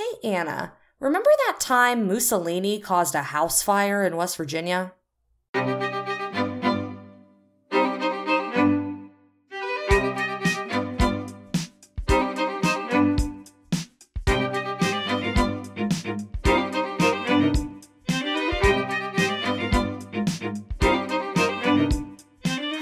Hey, Anna, remember that time Mussolini caused a house fire in West Virginia?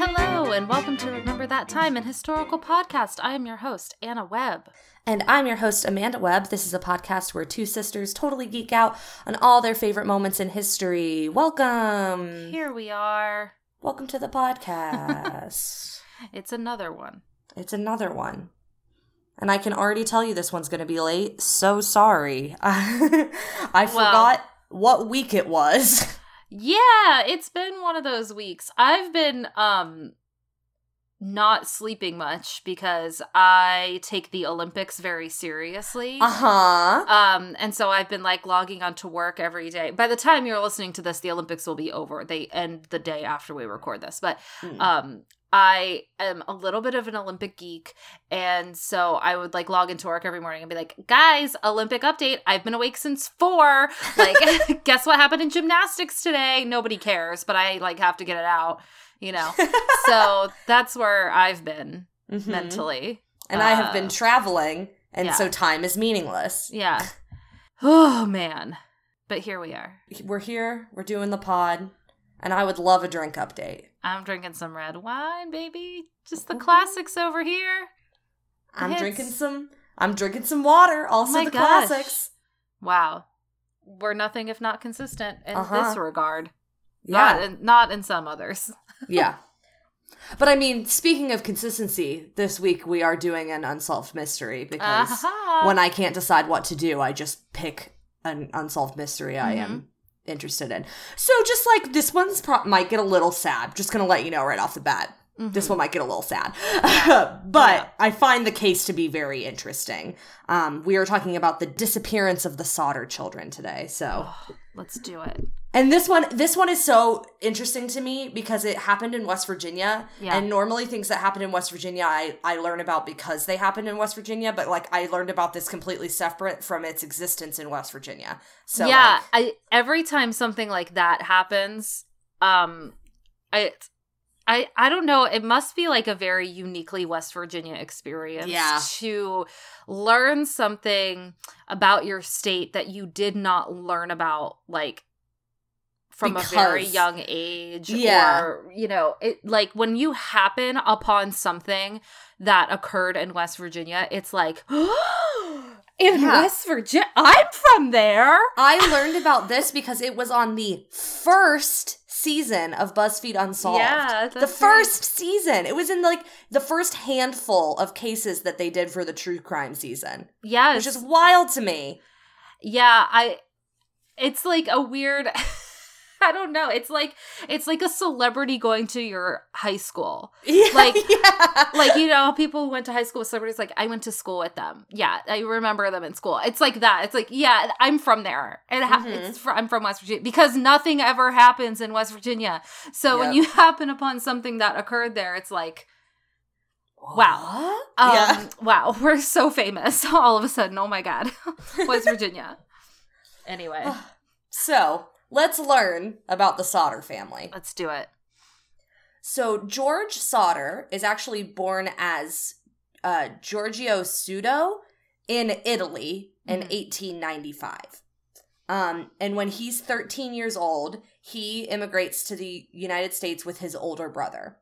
Hello, and welcome to Remember That Time, an historical podcast. I am your host, Anna Webb. And I'm your host, Amanda Webb. This is a podcast where two sisters totally geek out on all their favorite moments in history. Welcome. Here we are. Welcome to the podcast. It's another one. it's another one. And I can already tell you this one's going to be late. So sorry. I forgot what week it was. Yeah, it's been one of those weeks. I've been um not sleeping much because I take the Olympics very seriously. Uh huh. Um, and so I've been like logging onto work every day. By the time you're listening to this, the Olympics will be over. They end the day after we record this. But Mm. um I am a little bit of an Olympic geek, and so I would like log into work every morning and be like, "Guys, Olympic update! I've been awake since four. Like, guess what happened in gymnastics today? Nobody cares, but I like have to get it out, you know. so that's where I've been Mhm. mentally. And I have been Uh, traveling, and yeah. so time is meaningless. Yeah. Oh man, but here we are. We're here, we're doing the pod, and I would love a drink update. I'm drinking some red wine, baby. Just the classics over here. I'm Hits. drinking some I'm drinking some water, also my the gosh. classics. Wow. We're nothing if not consistent in Uh-huh. this regard. Not Yeah. in, not in some others. Yeah. But I mean, speaking of consistency, this week we are doing an unsolved mystery because Uh-huh. when I can't decide what to do, I just pick an unsolved mystery I Mm-hmm. am interested in. So just like this one's pro- might get a little sad. Just gonna let you know right off the bat. This Mhm. one might get a little sad, but Yeah. I find the case to be very interesting. Um, we are talking about the disappearance of the Sodder children today. So, Oh, let's do it. And this one, this one is so interesting to me because it happened in West Virginia. Yeah. And normally things that happen in West Virginia, I, I learn about because they happened in West Virginia. But like I learned about this completely separate from its existence in West Virginia. So yeah, like, I every time something like that happens, um I I I don't know, it must be like a very uniquely West Virginia experience Yeah. to learn something about your state that you did not learn about like from a very young age Yeah. or you know it like when you happen upon something that occurred in west virginia it's like in Yeah. west virginia i'm from there I learned about this because it was on the first season of BuzzFeed Unsolved. Yeah, the first season. It was in like the first handful of cases that they did for the true crime season, yes which is wild to me. yeah i it's like a weird i don't know. It's like it's like a celebrity going to your high school. Yeah, Like- yeah. like you know people who went to high school with celebrities like i went to school with them. Yeah i remember them in school. It's like that. It's like yeah i'm from there. It ha- Mhm. it's fr- i'm from west virginia because nothing ever happens in west virginia. So when you happen upon something that occurred there it's like Wow. Um yeah. wow we're so famous all of a sudden. Oh my god. West virginia. Anyway. So let's learn about the Sodder family. let's do it So George Sodder is actually born as uh, Giorgio Soddu in Italy in Mhm. 1895. Um, and when he's 13 years old, he immigrates to the United States with his older brother.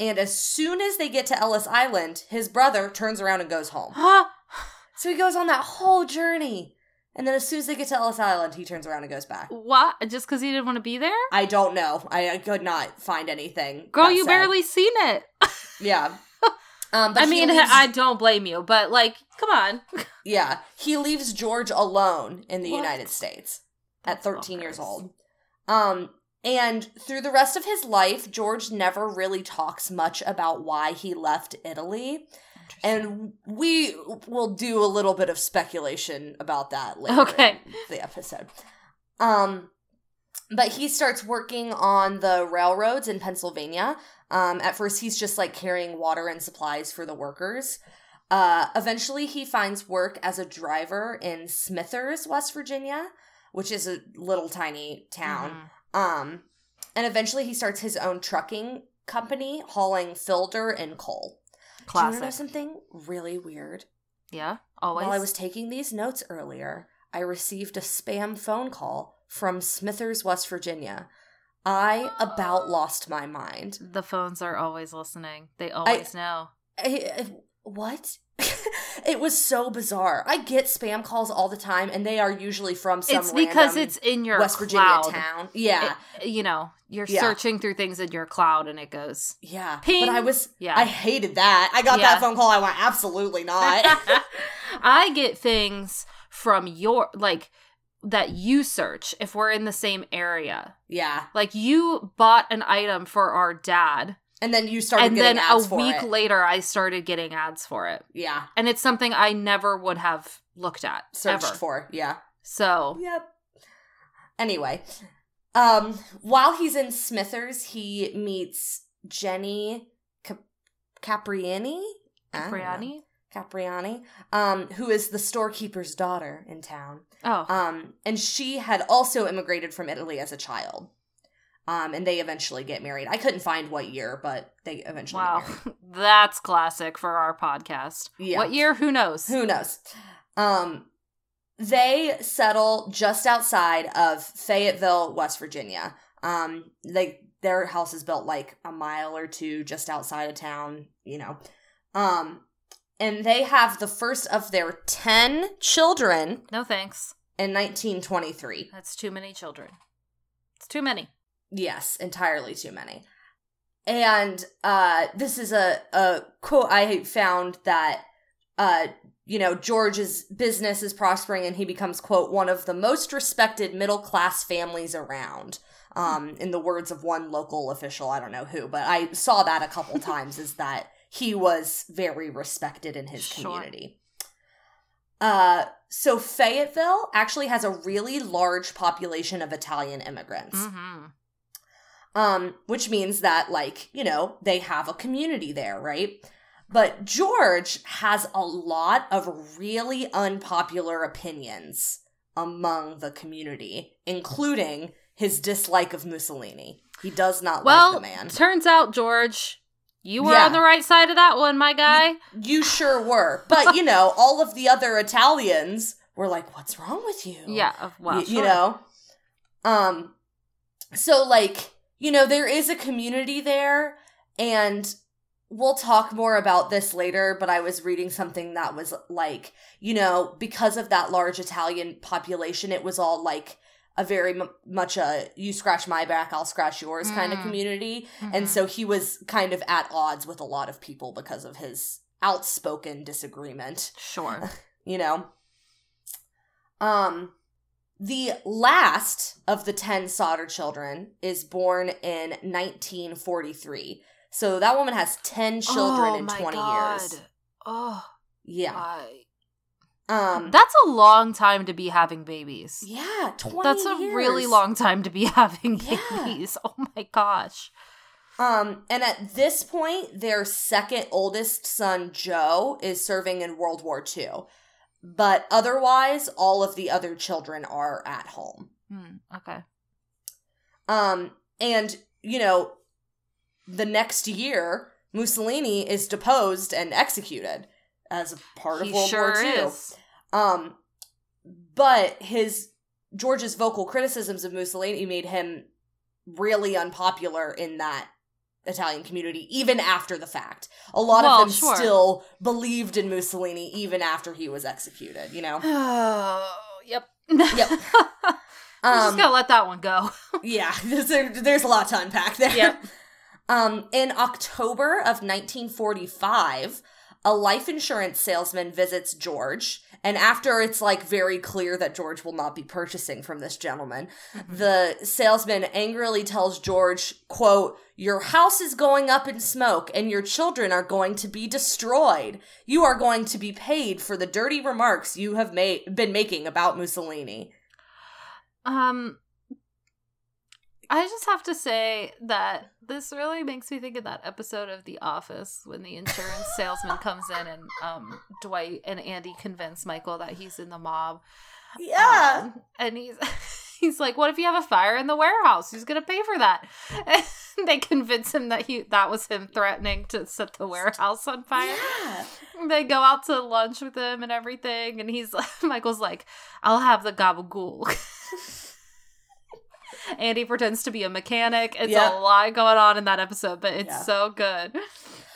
And as soon as they get to Ellis Island, his brother turns around and goes home. huh So he goes on that whole journey. And then as soon as they get to Ellis Island, he turns around and goes back. what just because he didn't want to be there I don't know. I, I could not find anything. girl you said- barely seen it Yeah. Um, but I mean, leaves- I don't blame you, but like, come on. yeah, he leaves George alone in the What? United States at That's 13 years old. Um, and through the rest of his life, George never really talks much about why he left Italy. And we will do a little bit of speculation about that later Okay. in the episode. Um, but he starts working on the railroads in Pennsylvania. Um, at first, he's just like carrying water and supplies for the workers. Uh, eventually, he finds work as a driver in Smithers, West Virginia, which is a little tiny town. Mhm. Um, and eventually, he starts his own trucking company hauling filter and coal. Do you know something really weird? Yeah. Always. While I was taking these notes earlier, I received a spam phone call from Smithers, West Virginia. I about lost my mind. the phones are always listening. They always know. I, I- what? it was so bizarre. I get spam calls all the time, and they are usually from some It's because it's in your West Virginia cloud. town. Yeah, It- you know, you're Yeah. searching through things in your cloud and it goes. yeah. Ping. But I was, Yeah. I hated that. I got Yeah. that phone call. I went, absolutely not. I get things from your like that you search if we're in the same area. yeah, Like you bought an item for our dad, and then you started and then a week it. later I started getting ads for it. yeah, And it's something I never would have looked at searched ever. for. Yeah. So, Yep. Anyway, um, while he's in Smithers, he meets Jenny Cap- Capriani. I don't know. Briani? Capriani, um, who is the storekeeper's daughter in town. Oh. Um, and she had also immigrated from Italy as a child. Um, and they eventually get married. I couldn't find what year, but they eventually wow. get married. That's classic for our podcast. Yeah. What year? Who knows? Who knows? Um, they settle just outside of Fayetteville, West Virginia. Um, they their house is built like a mile or two just outside of town, you know. Um, and they have the first of their ten children No thanks. in 1923. That's too many children. It's too many. Yes, entirely too many. And uh this is a a quote I found that uh you know George's business is prospering and he becomes quote one of the most respected middle class families around. Um in the words of one local official, I don't know who, but I saw that a couple times is that he was very respected in his Sure. community. Uh so Fayetteville actually has a really large population of Italian immigrants Mm-hmm. Um which means that like you know they have a community there right but george has a lot of really unpopular opinions among the community including his dislike of mussolini he does not Well, like the man turns out, George, you were Yeah. on the right side of that one, my guy. you sure were but you know all of the other italians were like what's wrong with you yeah. Well, Y- you know um so like you know there is a community there and we'll talk more about this later but i was reading something that was like you know because of that large italian population it was all like a very m- much a you scratch my back i'll scratch yours kind of Mm. community Mhm. and so he was kind of at odds with a lot of people because of his outspoken disagreement Sure. you know um the last of the 10 Sodder children is born in 1943 so that woman has 10 children oh, in my 20 God. years Oh, yeah I- um that's a long time to be having babies. yeah 20 That's a really long time to be having Yeah. babies. Oh my gosh. um and at this point their second oldest son Joe is serving in World War II but otherwise all of the other children are at home Hmm, okay. Um, and you know, the next year, Mussolini is deposed and executed as a part of he World sure War II. is. Um, but his George's vocal criticisms of Mussolini made him really unpopular in that Italian community, even after the fact. A lot Well, of them sure. still believed in Mussolini even after he was executed. You know, Oh, yep. Yep. I'm um, just gonna let that one go. Yeah, there's, there's a lot to unpack there. Yep. Um, in October of 1945, a life insurance salesman visits George, and after it's like very clear that George will not be purchasing from this gentleman, the salesman angrily tells George, quote, "Your house is going up in smoke and your children are going to be destroyed. You are going to be paid for the dirty remarks you have made been making about Mussolini." Um, I just have to say that this really makes me think of that episode of The Office when the insurance salesman comes in and um, Dwight and Andy convince Michael that he's in the mob. Yeah. Um, and he's he's like, "What if you have a fire in the warehouse? Who's gonna pay for that?" And they convince him that he that was him threatening to set the warehouse on fire. yeah. They go out to lunch with him and everything, and he's Michael's like, "I'll have the gabagool." Andy pretends to be a mechanic. It's a lot going on in that episode, but it's Yeah. so good.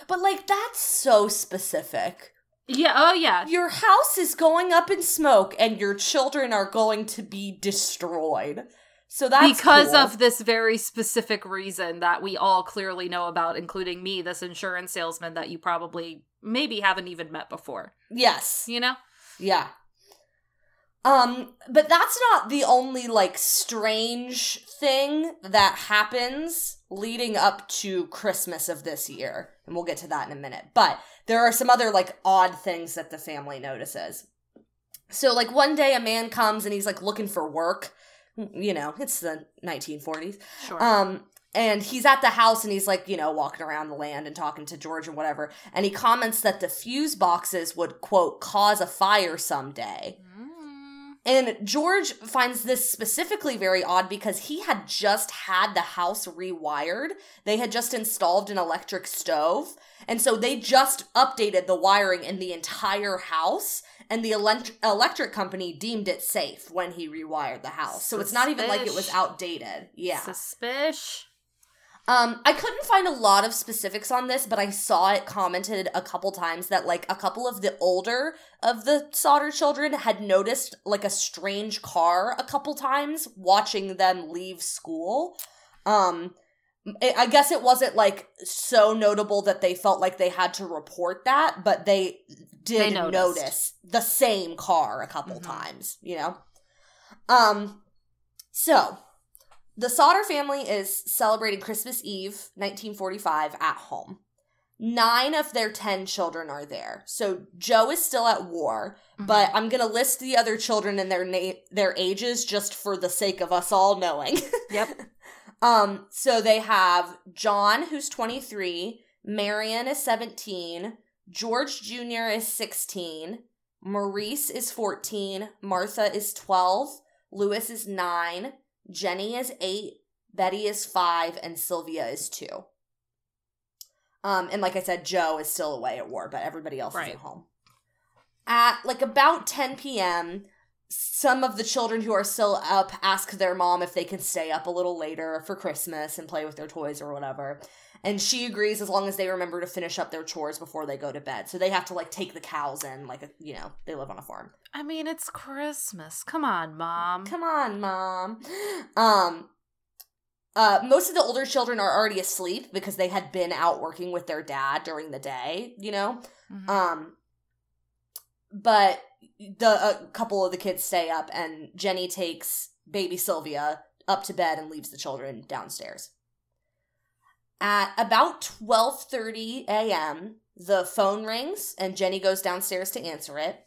But like that's so specific. Yeah. Oh yeah. Your house is going up in smoke and your children are going to be destroyed. So that's because cool. of this very specific reason that we all clearly know about, including me, this insurance salesman that you probably maybe haven't even met before. Yes. You know? Yeah. Um, but that's not the only like strange thing that happens leading up to Christmas of this year. And we'll get to that in a minute. But there are some other like odd things that the family notices. So like one day a man comes and he's like looking for work. You know, it's the 1940s. Sure. Um, and he's at the house and he's like, you know, walking around the land and talking to George and whatever. And he comments that the fuse boxes would, quote, cause a fire someday. And George finds this specifically very odd because he had just had the house rewired. They had just installed an electric stove. And so they just updated the wiring in the entire house. And the elect- electric company deemed it safe when he rewired the house. So it's not even like it was outdated. Yeah. Suspish. Um, I couldn't find a lot of specifics on this, but I saw it commented a couple times that like a couple of the older of the Sodder children had noticed like a strange car a couple times watching them leave school. Um, I guess it wasn't like so notable that they felt like they had to report that, but they did They notice the same car a couple Mhm. times, you know? Um, so the Sodder family is celebrating Christmas Eve, 1945, at home. Nine of their ten children are there. So Joe is still at war, Mm-hmm. but I'm gonna list the other children and their na- their ages just for the sake of us all knowing. Yep. um, so they have John, who's 23, Marion is 17, George Jr. is 16, Maurice is 14, Martha is 12, Louis is 9, Jenny is 8, Betty is 5, and Sylvia is 2. Um, and like I said, Joe is still away at war, but everybody else is at home. At like about 10 p.m., some of the children who are still up ask their mom if they can stay up a little later for Christmas and play with their toys or whatever. And she agrees as long as they remember to finish up their chores before they go to bed. So they have to like take the cows in, like, you know, they live on a farm. I mean, it's Christmas. Come on, mom. Come on, mom. Um, uh, most of the older children are already asleep because they had been out working with their dad during the day, you know? Mhm. Um, but the a couple of the kids stay up, and Jenny takes baby Sylvia up to bed and leaves the children downstairs. At about twelve thirty a.m., the phone rings, and Jenny goes downstairs to answer it.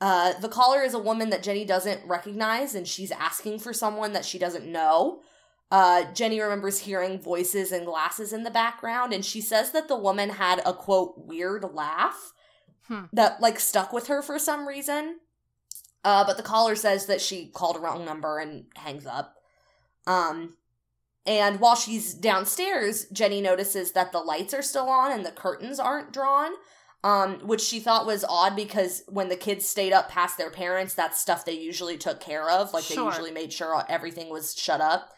Uh, the caller is a woman that Jenny doesn't recognize, and she's asking for someone that she doesn't know. Uh, Jenny remembers hearing voices and glasses in the background, and she says that the woman had a quote weird laugh Hmm. that like stuck with her for some reason. Uh, but the caller says that she called a wrong number and hangs up. Um, and while she's downstairs, Jenny notices that the lights are still on and the curtains aren't drawn. Um, which she thought was odd because when the kids stayed up past their parents, that's stuff they usually took care of. Like they usually made sure everything was shut up.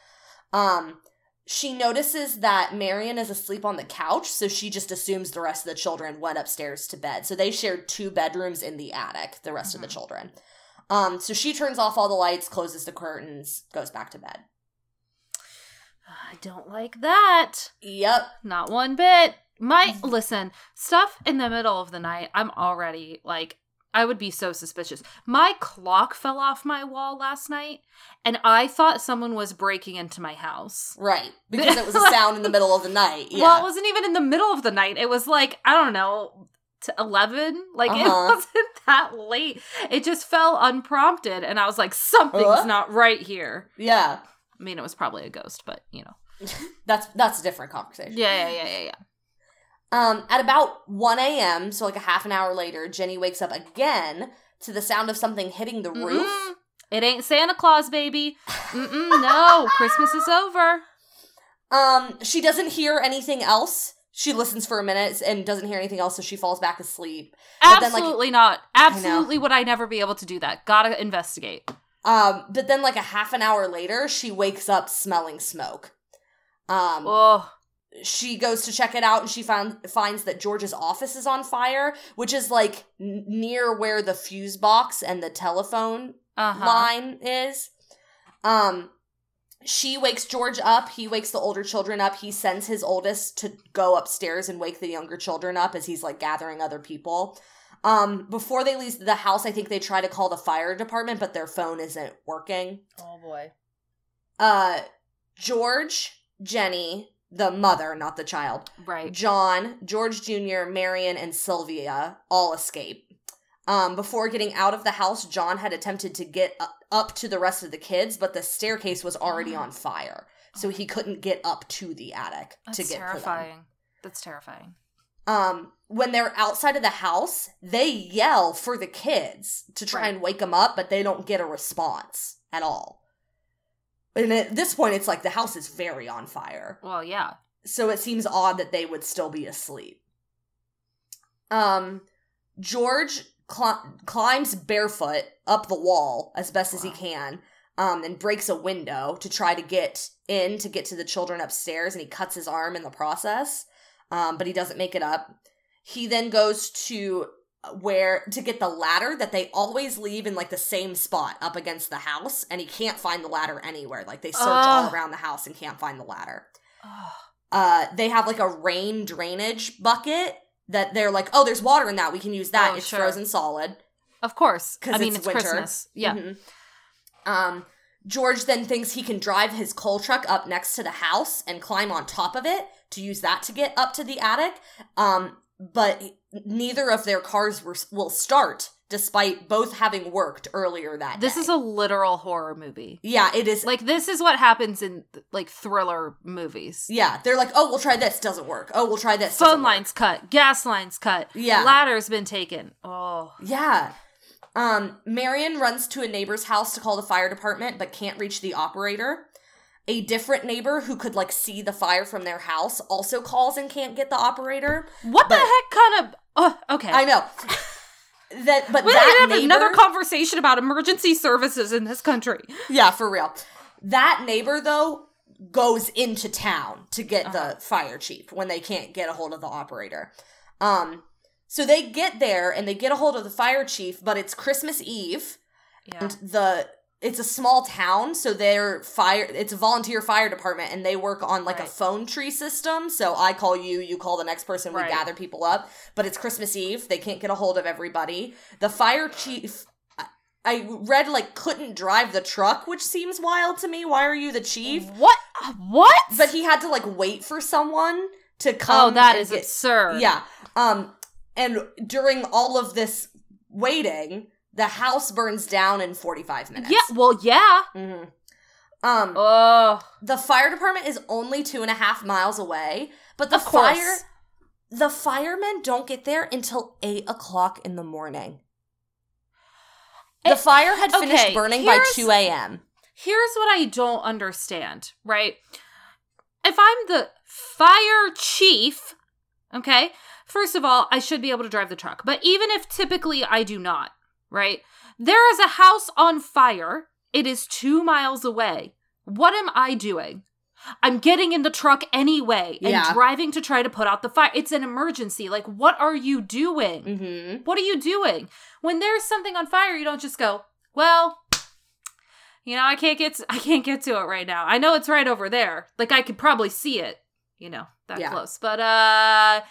Um, she notices that Marion is asleep on the couch, so she just assumes the rest of the children went upstairs to bed. So they shared two bedrooms in the attic, the rest of the Mhm. children. Um, so she turns off all the lights, closes the curtains, goes back to bed. I don't like that. Yep. Not one bit. My listen, stuff in the middle of the night, I'm already like I would be so suspicious. My clock fell off my wall last night and I thought someone was breaking into my house. Right. Because it was a sound in the middle of the night. Yeah. Well, it wasn't even in the middle of the night. It was like, I don't know, to 11. Like it Uh-huh. wasn't that late. It just fell unprompted and I was like something's Uh? not right here. yeah. I mean, it was probably a ghost, but you know. That's that's a different conversation. Yeah, yeah, yeah, yeah, yeah. Um, at about 1 a.m., so like a half an hour later, Jenny wakes up again to the sound of something hitting the roof. Mm-mm. It ain't Santa Claus, baby. Mm-mm, no, Christmas is over. Um, she doesn't hear anything else. She listens for a minute and doesn't hear anything else, so she falls back asleep. But then, like- Absolutely not. Absolutely would I never be able to do that. Gotta investigate. Um, but then like a half an hour later, she wakes up smelling smoke. Um, Oh, she goes to check it out and she found finds that George's office is on fire, which is like n- near where the fuse box and the telephone uh-huh. line is. Um she wakes George up, he wakes the older children up. He sends his oldest to go upstairs and wake the younger children up as he's like gathering other people. Um before they leave the house, I think they try to call the fire department, but their phone isn't working. Oh boy. Uh George, Jenny, the mother, not the child, Right. John, George Jr., Marion, and Sylvia all escape. Um, before getting out of the house, John had attempted to get up, to the rest of the kids, but the staircase was already on fire, so he couldn't get up to the attic That's to get to them. That's terrifying. That's terrifying. Um, when they're outside of the house, they yell for the kids to try Right. and wake them up, but they don't get a response at all. And at this point, it's like the house is very on fire. Well, yeah. so it seems odd that they would still be asleep. Um, George cl- climbs barefoot up the wall as best as he can, um, and breaks a window to try to get in to get to the children upstairs, and he cuts his arm in the process, um, but he doesn't make it up. He then goes to where to get the ladder that they always leave in like the same spot up against the house, and he can't find the ladder anywhere. Like they search all around the house and can't find the ladder Oh, uh they have like a rain drainage bucket that they're like oh there's water in that we can use that Oh, it's sure. frozen solid of course. 'Cause I mean, it's it's, winter. Christmas. Yeah. Mhm. um george then thinks he can drive his coal truck up next to the house and climb on top of it to use that to get up to the attic um but neither of their cars were, will start despite both having worked earlier that day. This day. is a literal horror movie. yeah it is Like this is what happens in like thriller movies. yeah they're like oh we'll try this doesn't work oh we'll try this Phone work. lines cut, gas lines cut. Yeah. Ladder's been taken. Oh. Yeah. Um, Marion runs to a neighbor's house to call the fire department, but can't reach the operator. A different neighbor who could like see the fire from their house also calls and can't get the operator. What the heck kind of Oh, okay. I know. That but we that have neighbor, another conversation about emergency services in this country. Yeah, for real. That neighbor though goes into town to get Uh-huh. the fire chief when they can't get a hold of the operator. Um so they get there and they get a hold of the fire chief, but it's Christmas Eve. Yeah. and the it's a small town so they're fire it's a volunteer fire department and they work on like a phone tree system so i call you you call the next person we Right. gather people up but it's christmas eve they can't get a hold of everybody the fire chief I- I read like couldn't drive the truck, which seems wild to me. Why are you the chief? What? What? But he had to like wait for someone to come. oh, that is get- absurd. yeah. Um, and during all of this waiting, the house burns down in 45 minutes. Yeah. Well, yeah. hmm Um, Oh, the fire department is only two and a half miles away, but the fire, the firemen don't get there until eight o'clock in the morning. The Eh, fire had finished okay, burning by 2 a.m. Here's what I don't understand, right? If I'm the fire chief, okay, first of all, I should be able to drive the truck. But even if typically I do not, right? There is a house on fire. It is two miles away. What am I doing? I'm getting in the truck anyway and Yeah. driving to try to put out the fire. It's an emergency. Like, what are you doing? Mm-hmm. What are you doing? When there's something on fire, you don't just go, well, you know, I can't get to, I can't get to it right now. I know it's right over there. Like I could probably see it, you know, that Yeah. close. But uh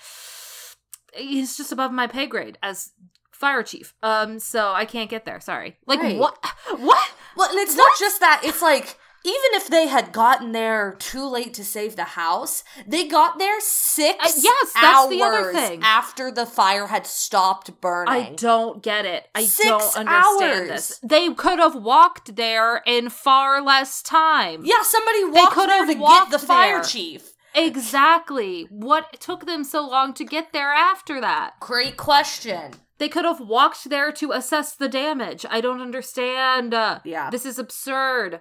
it's just above my pay grade as fire chief. Um so I can't get there. Sorry. Like Right. what what? Well, and it's not just that. It's like even if they had gotten there too late to save the house, they got there six Uh, yes, that's the other hours thing. after the fire had stopped burning. I don't get it. I Six don't understand hours. this. They could have walked there in far less time. Yeah, somebody walked could there have to get walked the fire there. chief. Exactly. What took them so long to get there after that? Great question. They could have walked there to assess the damage. I don't understand. Uh, Yeah. This is absurd.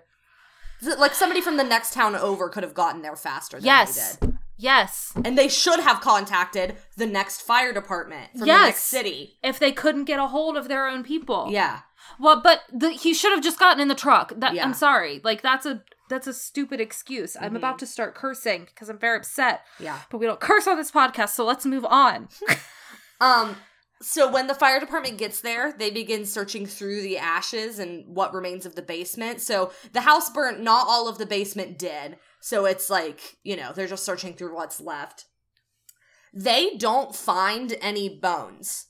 Like somebody from the next town over could have gotten there faster than Yes. they did. Yes. And they should have contacted the next fire department from the next city. If they couldn't get a hold of their own people. Yeah. Well, but the, he should have just gotten in the truck. That Yeah. I'm sorry. Like that's a that's a stupid excuse. I'm Mhm. about to start cursing because I'm very upset. Yeah. But we don't curse on this podcast, so let's move on. Um so when the fire department gets there, they begin searching through the ashes and what remains of the basement. So the house burnt, not all of the basement did. So it's like, you know, they're just searching through what's left. They don't find any bones.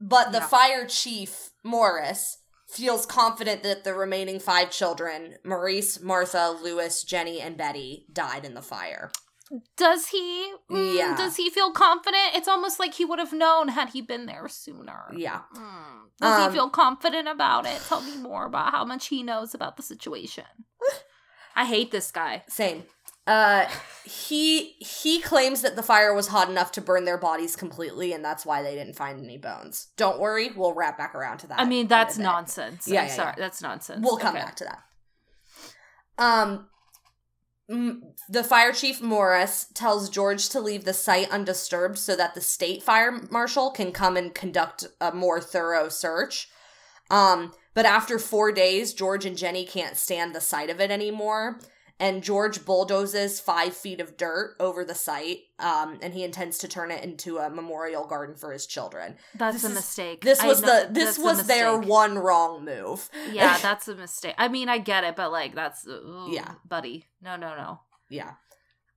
But the No. fire chief, Morris, feels confident that the remaining five children, Maurice, Martha, Louis, Jenny, and Betty, died in the fire. Does he? Mm, Yeah. Does he feel confident? It's almost like he would have known had he been there sooner. Yeah. Mm. Does Um, he feel confident about it? Tell me more about how much he knows about the situation. I hate this guy. Same. Uh he he claims that the fire was hot enough to burn their bodies completely and that's why they didn't find any bones. Don't worry, we'll wrap back around to that. I mean, that's nonsense. Yeah, I'm yeah, sorry. yeah. That's nonsense. We'll come Okay. back to that. Um the fire chief Morris tells George to leave the site undisturbed so that the state fire marshal can come and conduct a more thorough search. Um, but after four days, George and Jenny can't stand the sight of it anymore. And George bulldozes five feet of dirt over the site, um, and he intends to turn it into a memorial garden for his children. That's This a is- mistake. This was know- the this was their one wrong move. Yeah, that's a mistake. I mean, I get it, but like, that's ooh, Yeah. buddy. No, no, no. Yeah.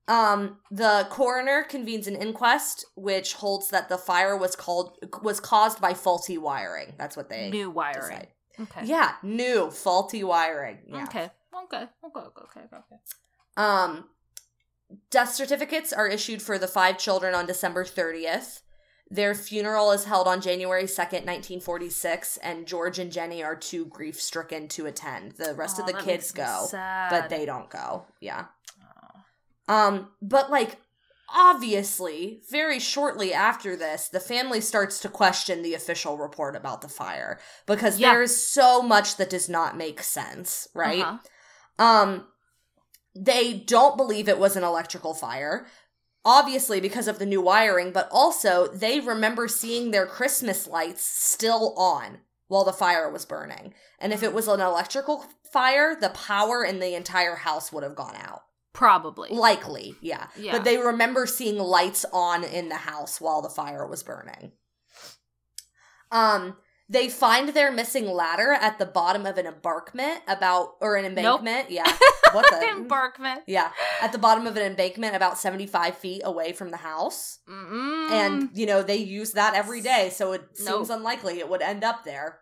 Um, the coroner convenes an inquest, which holds that the fire was called was caused by faulty wiring. That's what they New wiring. decide. Okay. Yeah, new faulty wiring. Yeah. Okay. Okay. Okay. Okay. Okay. Um, death certificates are issued for the five children on December 30th. Their funeral is held on January 2nd, 1946, and George and Jenny are too grief stricken to attend. The rest Aw, of the kids go, but they don't go. Yeah. Aw. Um, but like obviously, very shortly after this, the family starts to question the official report about the fire because Yeah. there is so much that does not make sense, right? Uh-huh. Um they don't believe it was an electrical fire. Obviously because of the new wiring, but also they remember seeing their Christmas lights still on while the fire was burning. And if it was an electrical fire, the power in the entire house would have gone out. Probably. Likely, yeah. Yeah. But they remember seeing lights on in the house while the fire was burning. Um, they find their missing ladder at the bottom of an embankment about or an Nope. embankment. Yeah. What the Embarkment. Yeah. At the bottom of an embankment about 75 feet away from the house. Mm-mm. And, you know, they use that every day, so it seems Nope. unlikely it would end up there.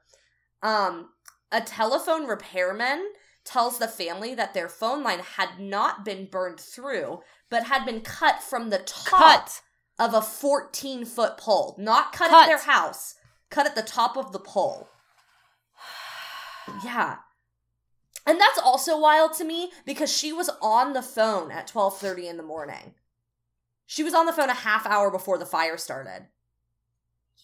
Um, a telephone repairman tells the family that their phone line had not been burned through, but had been cut from the top cut. of a 14 foot pole. Not cut, Cut. at their house, cut at the top of the pole. Yeah. And that's also wild to me because she was on the phone at 12:30 in the morning. She was on the phone a half hour before the fire started.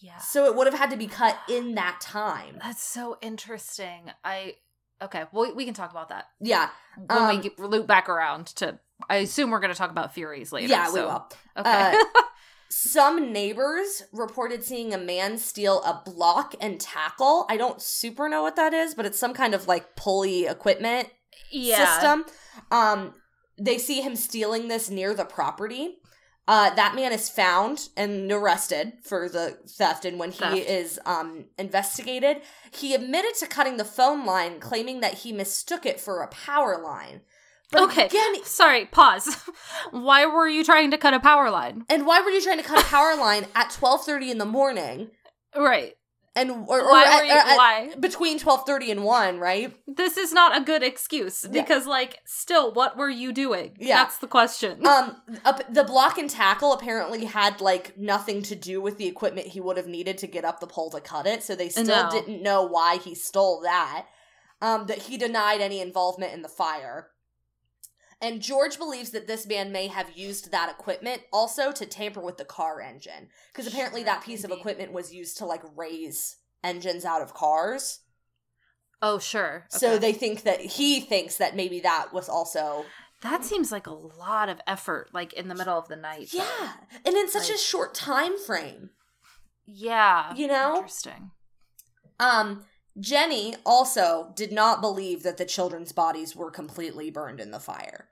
Yeah. So it would have had to be cut in that time. That's so interesting. I okay. Well, we can talk about that Yeah. when Um, we get, loop back around to. I assume we're going to talk about Furies later. yeah, we so- will. Okay. Some neighbors reported seeing a man steal a block and tackle. I don't super know what that is, but it's some kind of like pulley equipment yeah. system. Um, they see him stealing this near the property. Uh, that man is found and arrested for the theft, and when he Theft. is um, investigated, he admitted to cutting the phone line, claiming that he mistook it for a power line. But Okay. again, Sorry. Pause. Why were you trying to cut a power line? and why were you trying to cut a power line at twelve thirty in the morning? Right. and or, or why? at- you, at- why? between twelve thirty and one, right? This is not a good excuse Yeah. because, like, still, what were you doing? Yeah. That's the question. Um, up, the block and tackle apparently had like nothing to do with the equipment he would have needed to get up the pole to cut it, so they still No. didn't know why he stole that. Um, that he denied any involvement in the fire. And George believes that this man may have used that equipment also to tamper with the car engine. Because apparently Sure, that piece of equipment was used to like raise engines out of cars. oh, sure. So they think that he thinks that maybe that was also that seems like a lot of effort, like in the middle of the night. though. Yeah. And in such a short time frame. Yeah. You know? Interesting. Um, Jenny also did not believe that the children's bodies were completely burned in the fire.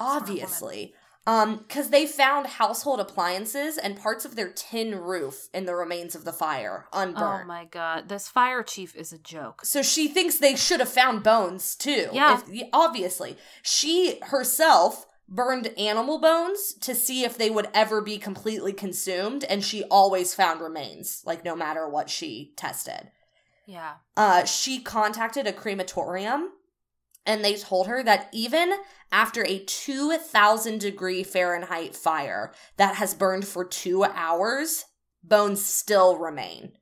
Obviously. Um, because they found household appliances and parts of their tin roof in the remains of the fire, unburned. Oh my god. This fire chief is a joke. So she thinks they should have found bones too. Yeah. If- obviously. She herself burned animal bones to see if they would ever be completely consumed, and she always found remains, like no matter what she tested. Yeah. uh, she contacted a crematorium and they told her that even after a 2000 degree Fahrenheit fire that has burned for two hours, bones still remain.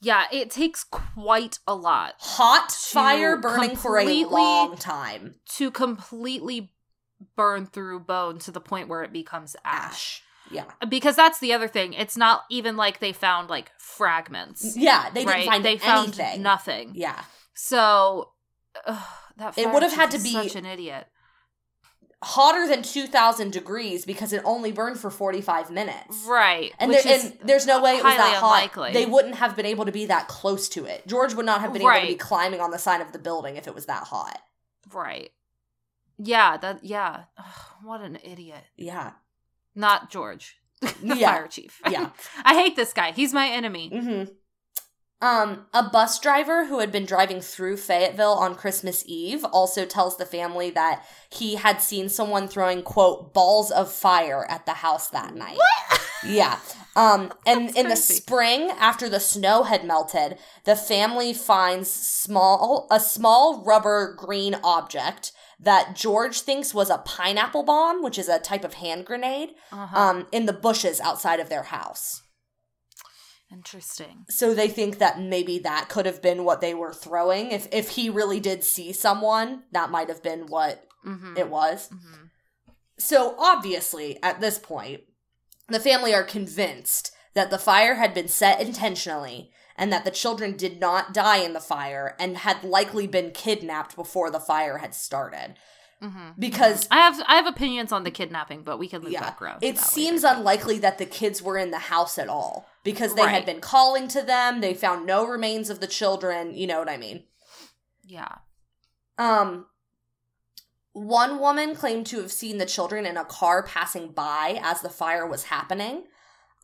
Yeah, it takes quite a lot Hot fire burning for a long time. to completely burn through bone to the point where it becomes ash. Ash. Yeah. Because that's the other thing. It's not even like they found like fragments. Yeah, they didn't right? find they found nothing. Yeah. So ugh, that It would have had to be- such an idiot. Hotter than 2000 degrees because it only burned for 45 minutes. Right. And, there, and there's no way it was that hot. They wouldn't have been able to be that close to it. George would not have been able to be climbing on the side of the building if it was that hot. right. Yeah, that yeah. Ugh, what an idiot. Yeah. Not George. the Yeah. fire chief. Yeah. I hate this guy. He's my enemy. hmm Um, a bus driver who had been driving through Fayetteville on Christmas Eve also tells the family that he had seen someone throwing quote balls of fire at the house that night. What? Yeah. Um, and in the spring, after the snow had melted, the family finds small a small rubber green object that George thinks was a pineapple bomb, which is a type of hand grenade, Uh-huh. um, in the bushes outside of their house. Interesting. So they think that maybe that could have been what they were throwing. If if he really did see someone, that might have been what Mm-hmm. it was. hmm So obviously, at this point, the family are convinced that the fire had been set intentionally and that the children did not die in the fire and had likely been kidnapped before the fire had started. Hmm Because I have I have opinions on the kidnapping, but we can leave yeah, background. to it seems later. unlikely that the kids were in the house at all because they had been calling to them. They found no remains of the children. You know what I mean? yeah. Um, one woman claimed to have seen the children in a car passing by as the fire was happening.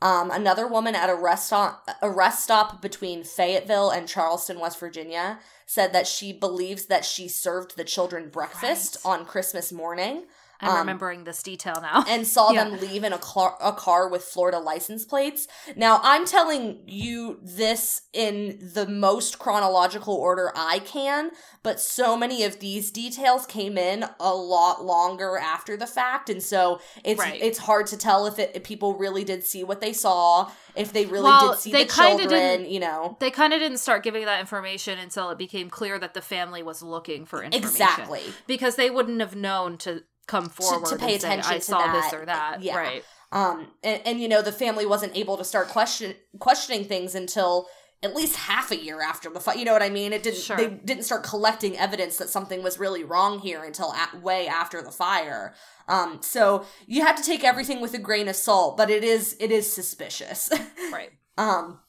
Um, another woman at a rest stop, a rest stop between Fayetteville and Charleston, West Virginia, said that she believes that she served the children breakfast Right. on Christmas morning I'm Um, remembering this detail now. and saw Yeah. them leave in a car, a car with Florida license plates. Now, I'm telling you this in the most chronological order I can, but so many of these details came in a lot longer after the fact, and so it's Right. it's hard to tell if it if people really did see what they saw, if they really Well, did see they the children, didn't- you know. they kind of didn't start giving that information until it became clear that the family was looking for information. Exactly. Because they wouldn't have known to come forward to pay and say, attention I to saw this or that. Yeah. Right. um and, and you know the family wasn't able to start question questioning things until at least half a year after the fight you know what i mean it didn't Sure. they didn't start collecting evidence that something was really wrong here until at, way after the fire um so you have to take everything with a grain of salt but it is it is suspicious Right. um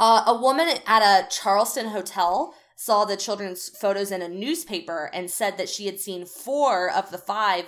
uh, a woman at a charleston hotel saw the children's photos in a newspaper and said that she had seen four of the five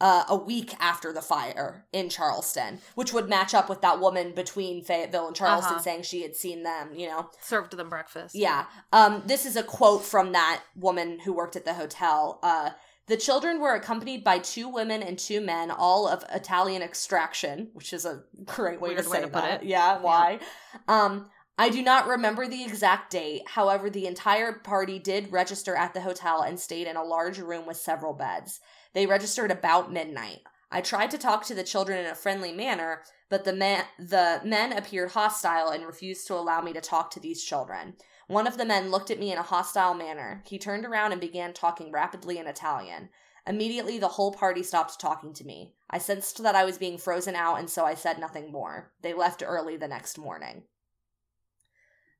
uh, a week after the fire in Charleston, which would match up with that woman between Fayetteville and Charleston Uh-huh. saying she had seen them, you know? Served them breakfast. Yeah. Um, this is a quote from that woman who worked at the hotel. Uh, the children were accompanied by two women and two men, all of Italian extraction, which is a great way Weird to way say to put that. it. Yeah, why? Um, I do not remember the exact date. However, the entire party did register at the hotel and stayed in a large room with several beds. They registered about midnight. I tried to talk to the children in a friendly manner, but the men the men appeared hostile and refused to allow me to talk to these children. One of the men looked at me in a hostile manner. He turned around and began talking rapidly in Italian. Immediately, the whole party stopped talking to me. I sensed that I was being frozen out, and so I said nothing more. They left early the next morning.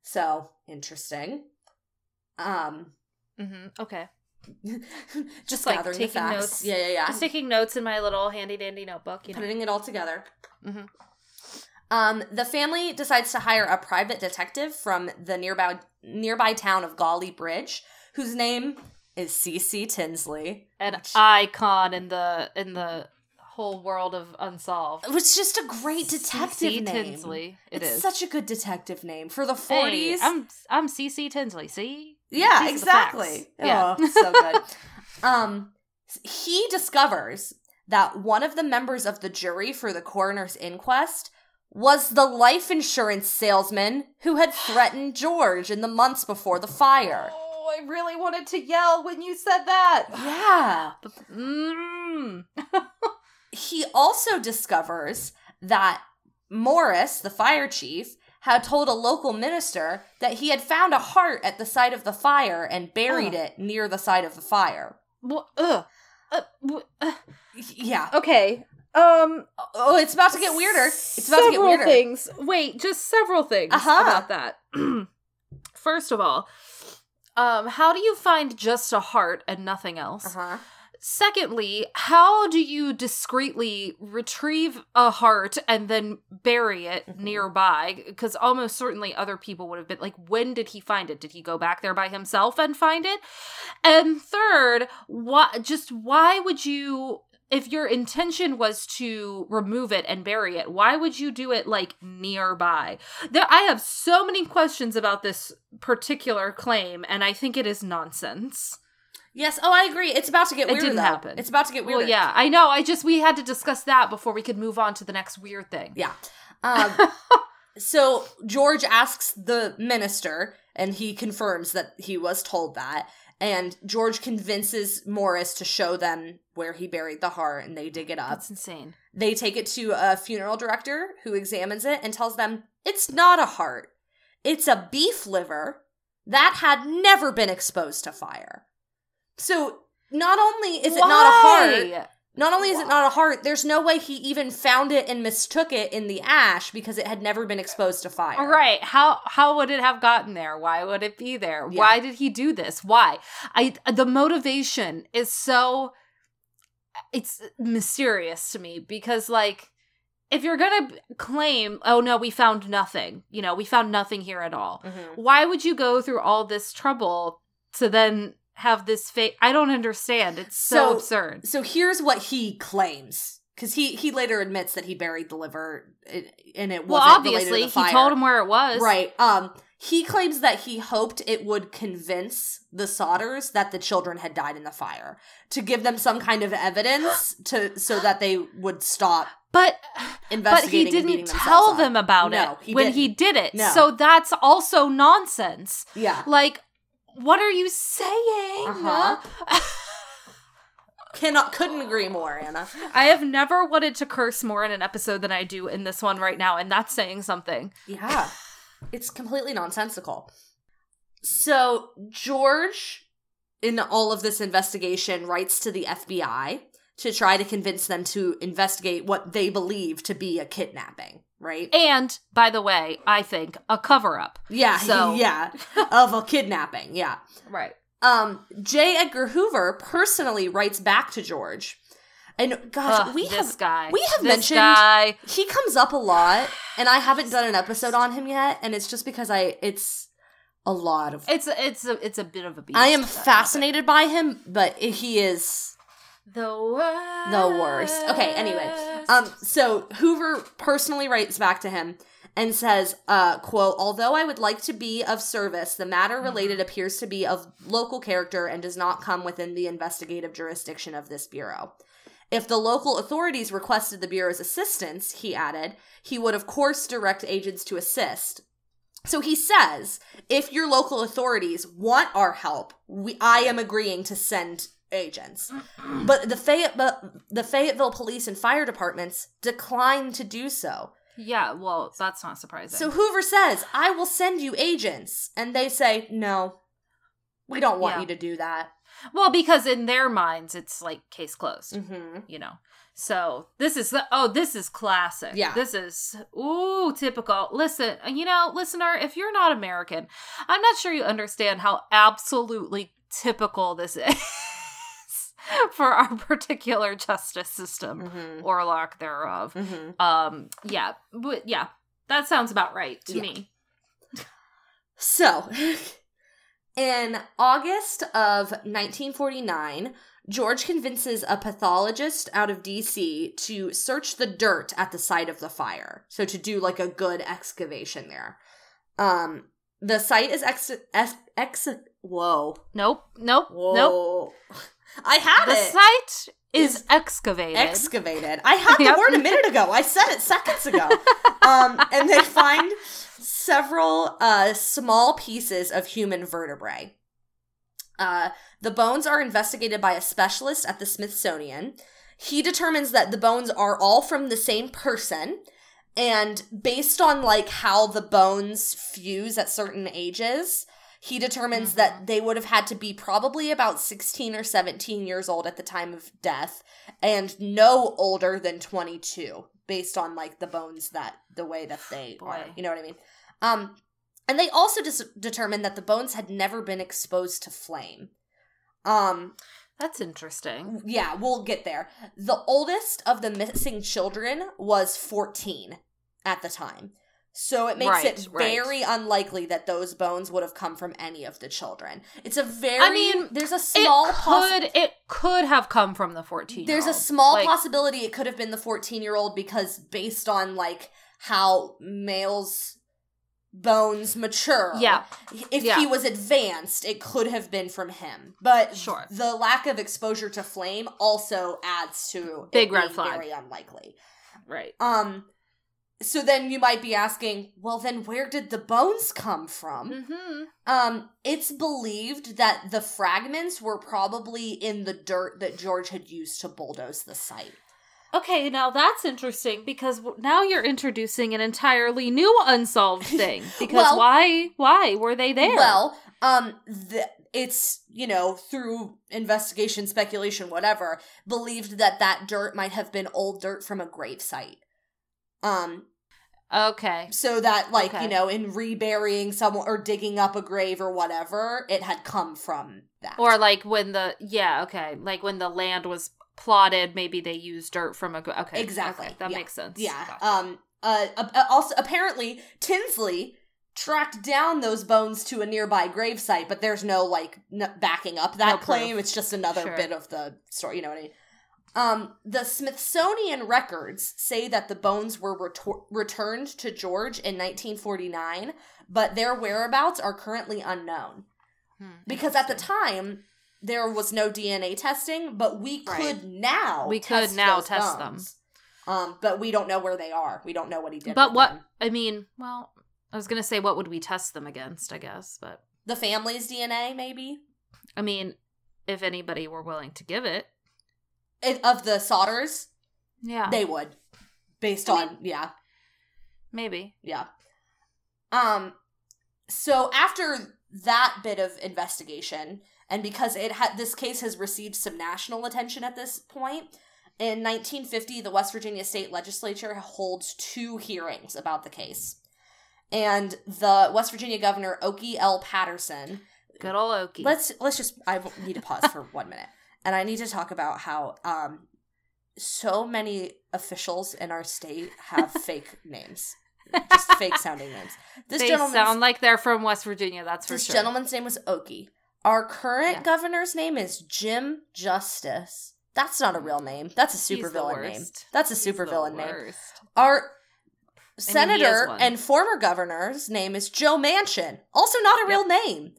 So, interesting. Um, hmm Okay. just, like, gathering taking the facts. notes. Yeah, yeah, yeah. Just taking notes in my little handy dandy notebook. You know. Putting it all together. Mhm. Um, the family decides to hire a private detective from the nearby nearby town of Gauley Bridge, whose name is C.C. Tinsley. An icon in the in the whole world of unsolved. It was just a great detective C.C. name. Tinsley. It it's is. such a good detective name for the Hey, forties. I'm I'm CC Tinsley. See. yeah, These exactly. Yeah. Oh, so good. um, he discovers that one of the members of the jury for the coroner's inquest was the life insurance salesman who had threatened George in the months before the fire. Oh, I really wanted to yell when you said that. Yeah. Mm. He also discovers that Morris, the fire chief, had told a local minister that he had found a heart at the site of the fire and buried Oh. it near the site of the fire. Well, ugh. Uh, w- uh, Yeah. okay. Um. Oh, it's about to get weirder. It's about to get weirder. things. Wait, just several things Uh-huh. about that. First of all, um, how do you find just a heart and nothing else? Uh-huh. Secondly, how do you discreetly retrieve a heart and then bury it Mhm. nearby? Because almost certainly other people would have been like, when did he find it? Did he go back there by himself and find it? And third, why just why would you if your intention was to remove it and bury it, why would you do it like nearby? There I have so many questions about this particular claim and I think it is nonsense. Yes. Oh, I agree. It's about to get It weird. didn't though. happen. It's about to get weird. Well, yeah, I know. I just we had to discuss that before we could move on to the next weird thing. Yeah. Um, so George asks the minister, and he confirms that he was told that. And George convinces Morris to show them where he buried the heart, and they dig it up. That's insane. They take it to a funeral director who examines it and tells them it's not a heart, it's a beef liver that had never been exposed to fire. So not only is it not a heart, not only is it not a heart, there's no way he even found it and mistook it in the ash because it had never been exposed to fire. All right. How how would it have gotten there? Why would it be there? Yeah. Why did he do this? Why? I the motivation is so it's mysterious to me because like if you're going to claim, "Oh no, we found nothing." You know, we found nothing here at all. Mhm. Why would you go through all this trouble to then have this fake I don't understand. It's so, So- absurd. So here's what he claims. Because he, he later admits that he buried the liver and it Well, wasn't related obviously, to he told him where it was. Right. Um, he claims that he hoped it would convince the Sodders that the children had died in the fire to give them some kind of evidence to so that they would stop But but he investigating. and beating didn't tell them about No, it he when didn't. he did it. No. So that's also nonsense. Yeah. Like, what are you saying? Uh-huh. Cannot couldn't agree more, Anna. I have never wanted to curse more in an episode than I do in this one right now, and that's saying something. Yeah. It's completely nonsensical. So, George, in all of this investigation, writes to the FBI to try to convince them to investigate what they believe to be a kidnapping, right? And by the way, I think a cover up. Yeah, So- yeah, of a kidnapping, yeah. Right. Um, J. Edgar Hoover personally writes back to George. And gosh, we this have guy. we have this mentioned- guy. he comes up a lot and I haven't done an episode on him yet and it's just because I it's a lot of It's it's a it's a bit of a beast. I am fascinated by him, but he is The worst. the worst. Okay, anyway. Um so Hoover personally writes back to him and says, uh, quote, although I would like to be of service, the matter related appears to be of local character and does not come within the investigative jurisdiction of this bureau. If the local authorities requested the bureau's assistance, he added, he would of course direct agents to assist. So he says, if your local authorities want our help, we I am agreeing to send agents. But the Fayetteville, the Fayetteville police and fire departments decline to do so. Yeah, well, that's not surprising. So Hoover says, "I will send you agents." And they say, "No. We don't want Yeah. you to do that." well, because in their minds, it's like case closed. Mhm. You know. So this is the oh, this is classic. Yeah. This is ooh typical. Listen, you know, listener, if you're not American, I'm not sure you understand how absolutely typical this is for our particular justice system Mhm. or lack thereof. Mhm. Um, yeah, but yeah, that sounds about right to Yeah. me. So, in August of 1949, George convinces a pathologist out of DC to search the dirt at the site of the fire. So, to do like a good excavation there. Um, the site is ex. ex, ex whoa. Nope, nope, Whoa. nope. I had The it. site is Is excavated. excavated. I had the Yep. word a minute ago. I said it seconds ago. um, and they find several uh, small pieces of human vertebrae. Uh, the bones are investigated by a specialist at the Smithsonian. He determines that the bones are all from the same person, and based on like how the bones fuse at certain ages, he determines that they would have had to be probably about 16 or 17 years old at the time of death and no older than 22 based on like the bones that the way that they Boy. are you know what i mean? Um and they also dis- determined that the bones had never been exposed to flame. Um That's interesting. yeah we'll get there. The oldest of the missing children was 14 at the time so it makes Right, it right. very unlikely that those bones would have come from any of the children it's a very I mean, there's a small it could it could have come from the 14 there's a small possibility it could have been the 14 year old because based on like how males bones mature Yeah. if Yeah. he was advanced it could have been from him but Sure. the lack of exposure to flame also adds to it Big red being flag. very unlikely Right. um so then you might be asking well then where did the bones come from Mm-hmm. um, it's believed that the fragments were probably in the dirt that George had used to bulldoze the site. Okay, now that's interesting because now you're introducing an entirely new unsolved thing. Because Well- why? Why were they there? Well, um, the, it's you know through investigation, speculation, whatever, believed that that dirt might have been old dirt from a grave site. Um, okay, so that like Okay. you know in reburying someone or digging up a grave or whatever, it had come from that. or like when the yeah, okay, like when the land was plotted, maybe they used dirt from a okay, Exactly, okay, that yeah. makes sense. Yeah. Gotcha. Um. Uh. Also, apparently, Tinsley tracked down those bones to a nearby gravesite, but there's no like n- backing up that No claim. It's just another Sure. bit of the story. You know what I mean? Um. The Smithsonian records say that the bones were retor- returned to George in 1949, but their whereabouts are currently unknown Hmm, because at the time. There was no DNA testing, but we Right. could now We could now test them. Um, but we don't know where they are. We don't know what he did. But what them. I mean, well, I was gonna say what would we test them against? I guess, but the family's DNA, maybe I mean, if anybody were willing to give it, of the Sodders, yeah, they would, based I on yeah, maybe. yeah. Um, so after that bit of investigation, and because it had this case has received some national attention at this point. In 1950, the West Virginia state legislature holds two hearings about the case. And the West Virginia governor, Okey L. Patterson, Good old Okey. let's let's just i need to pause for one minute and i need to talk about how um so many officials in our state have fake names. Just fake sounding names. This they sound like they're from West Virginia. That's for this sure. gentleman's name was okey our current Yeah. governor's name is jim justice. That's not a real name. That's a supervillain name. that's a supervillain name. our he is senator and former governor's name is joe manchin also not a real name.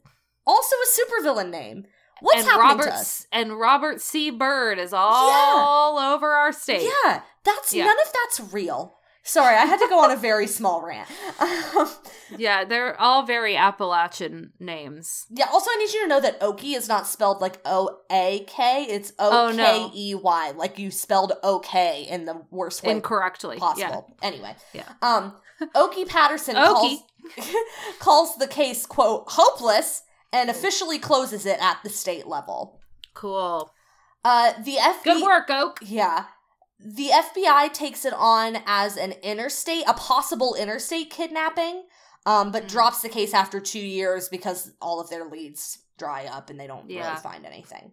Also a supervillain name what's and happening Robert to us and Robert C. Byrd is all over our state. Yeah, that's Yeah. none of that's real. Sorry, I had to go on a very small rant. Um, Yeah, they're all very Appalachian names. yeah, also, I need you to know that Okey is not spelled like O A K, it's Oh, O. K E Y, like you spelled okay in the worst way Incorrectly. possible. Anyway, Yeah. um, Okey Patterson Okey. calls calls the case quote hopeless and officially closes it at the state level. Cool. Uh, the FBI, Good work, Oak. Yeah. The FBI takes it on as an interstate, a possible interstate kidnapping, um, but Mm. drops the case after two years because all of their leads dry up and they don't Yeah. really find anything.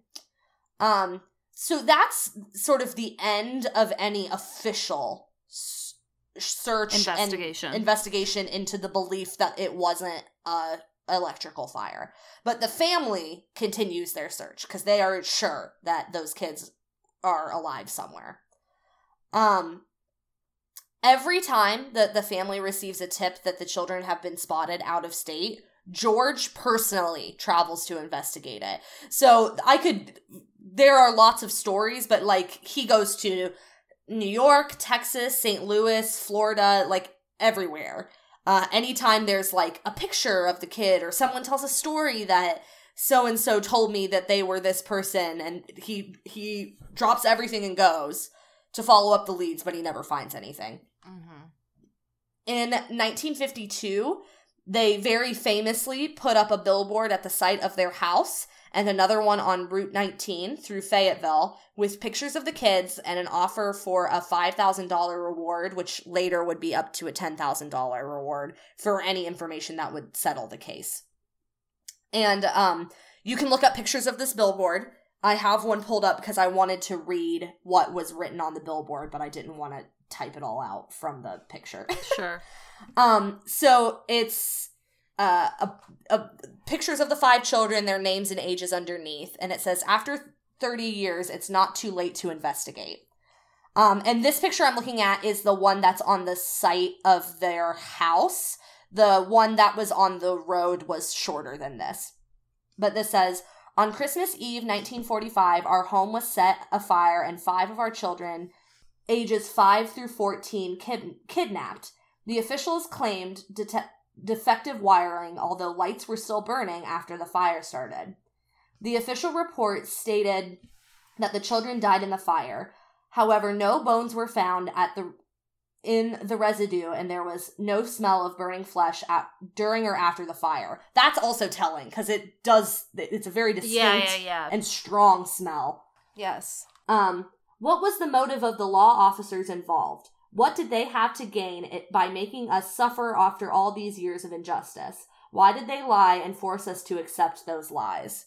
Um, so that's sort of the end of any official s- search Investigation. and investigation into the belief that it wasn't a electrical fire. But the family continues their search because they are sure that those kids are alive somewhere. Um every time that the family receives a tip that the children have been spotted out of state, George personally travels to investigate it. So I could there are lots of stories, but like he goes to New York, Texas, St. Louis, Florida, like everywhere. Uh, anytime there's like a picture of the kid or someone tells a story that so and so told me that they were this person and he he drops everything and goes to follow up the leads but he never finds anything Mhm. in 1952 they very famously put up a billboard at the site of their house and another one on route 19 through fayetteville with pictures of the kids and an offer for a $5000 reward which later would be up to a $10000 reward for any information that would settle the case and um, you can look up pictures of this billboard. I have one pulled up because I wanted to read what was written on the billboard, but I didn't want to type it all out from the picture. Sure. um, so it's uh, a, a pictures of the five children, their names and ages underneath, and it says after 30 years, it's not too late to investigate. Um, and this picture I'm looking at is the one that's on the site of their house. The one that was on the road was shorter than this. But this says On Christmas Eve, 1945, our home was set afire and five of our children, ages 5 through 14, kid- kidnapped. The officials claimed defective wiring, although lights were still burning after the fire started. The official report stated that the children died in the fire. However, no bones were found at the in the residue and there was no smell of burning flesh at, during or after the fire. That's also telling because it does it's a very distinct Yeah, yeah, yeah. and strong smell. yes. Um, what was the motive of the law officers involved? What did they have to gain by making us suffer after all these years of injustice? Why did they lie and force us to accept those lies?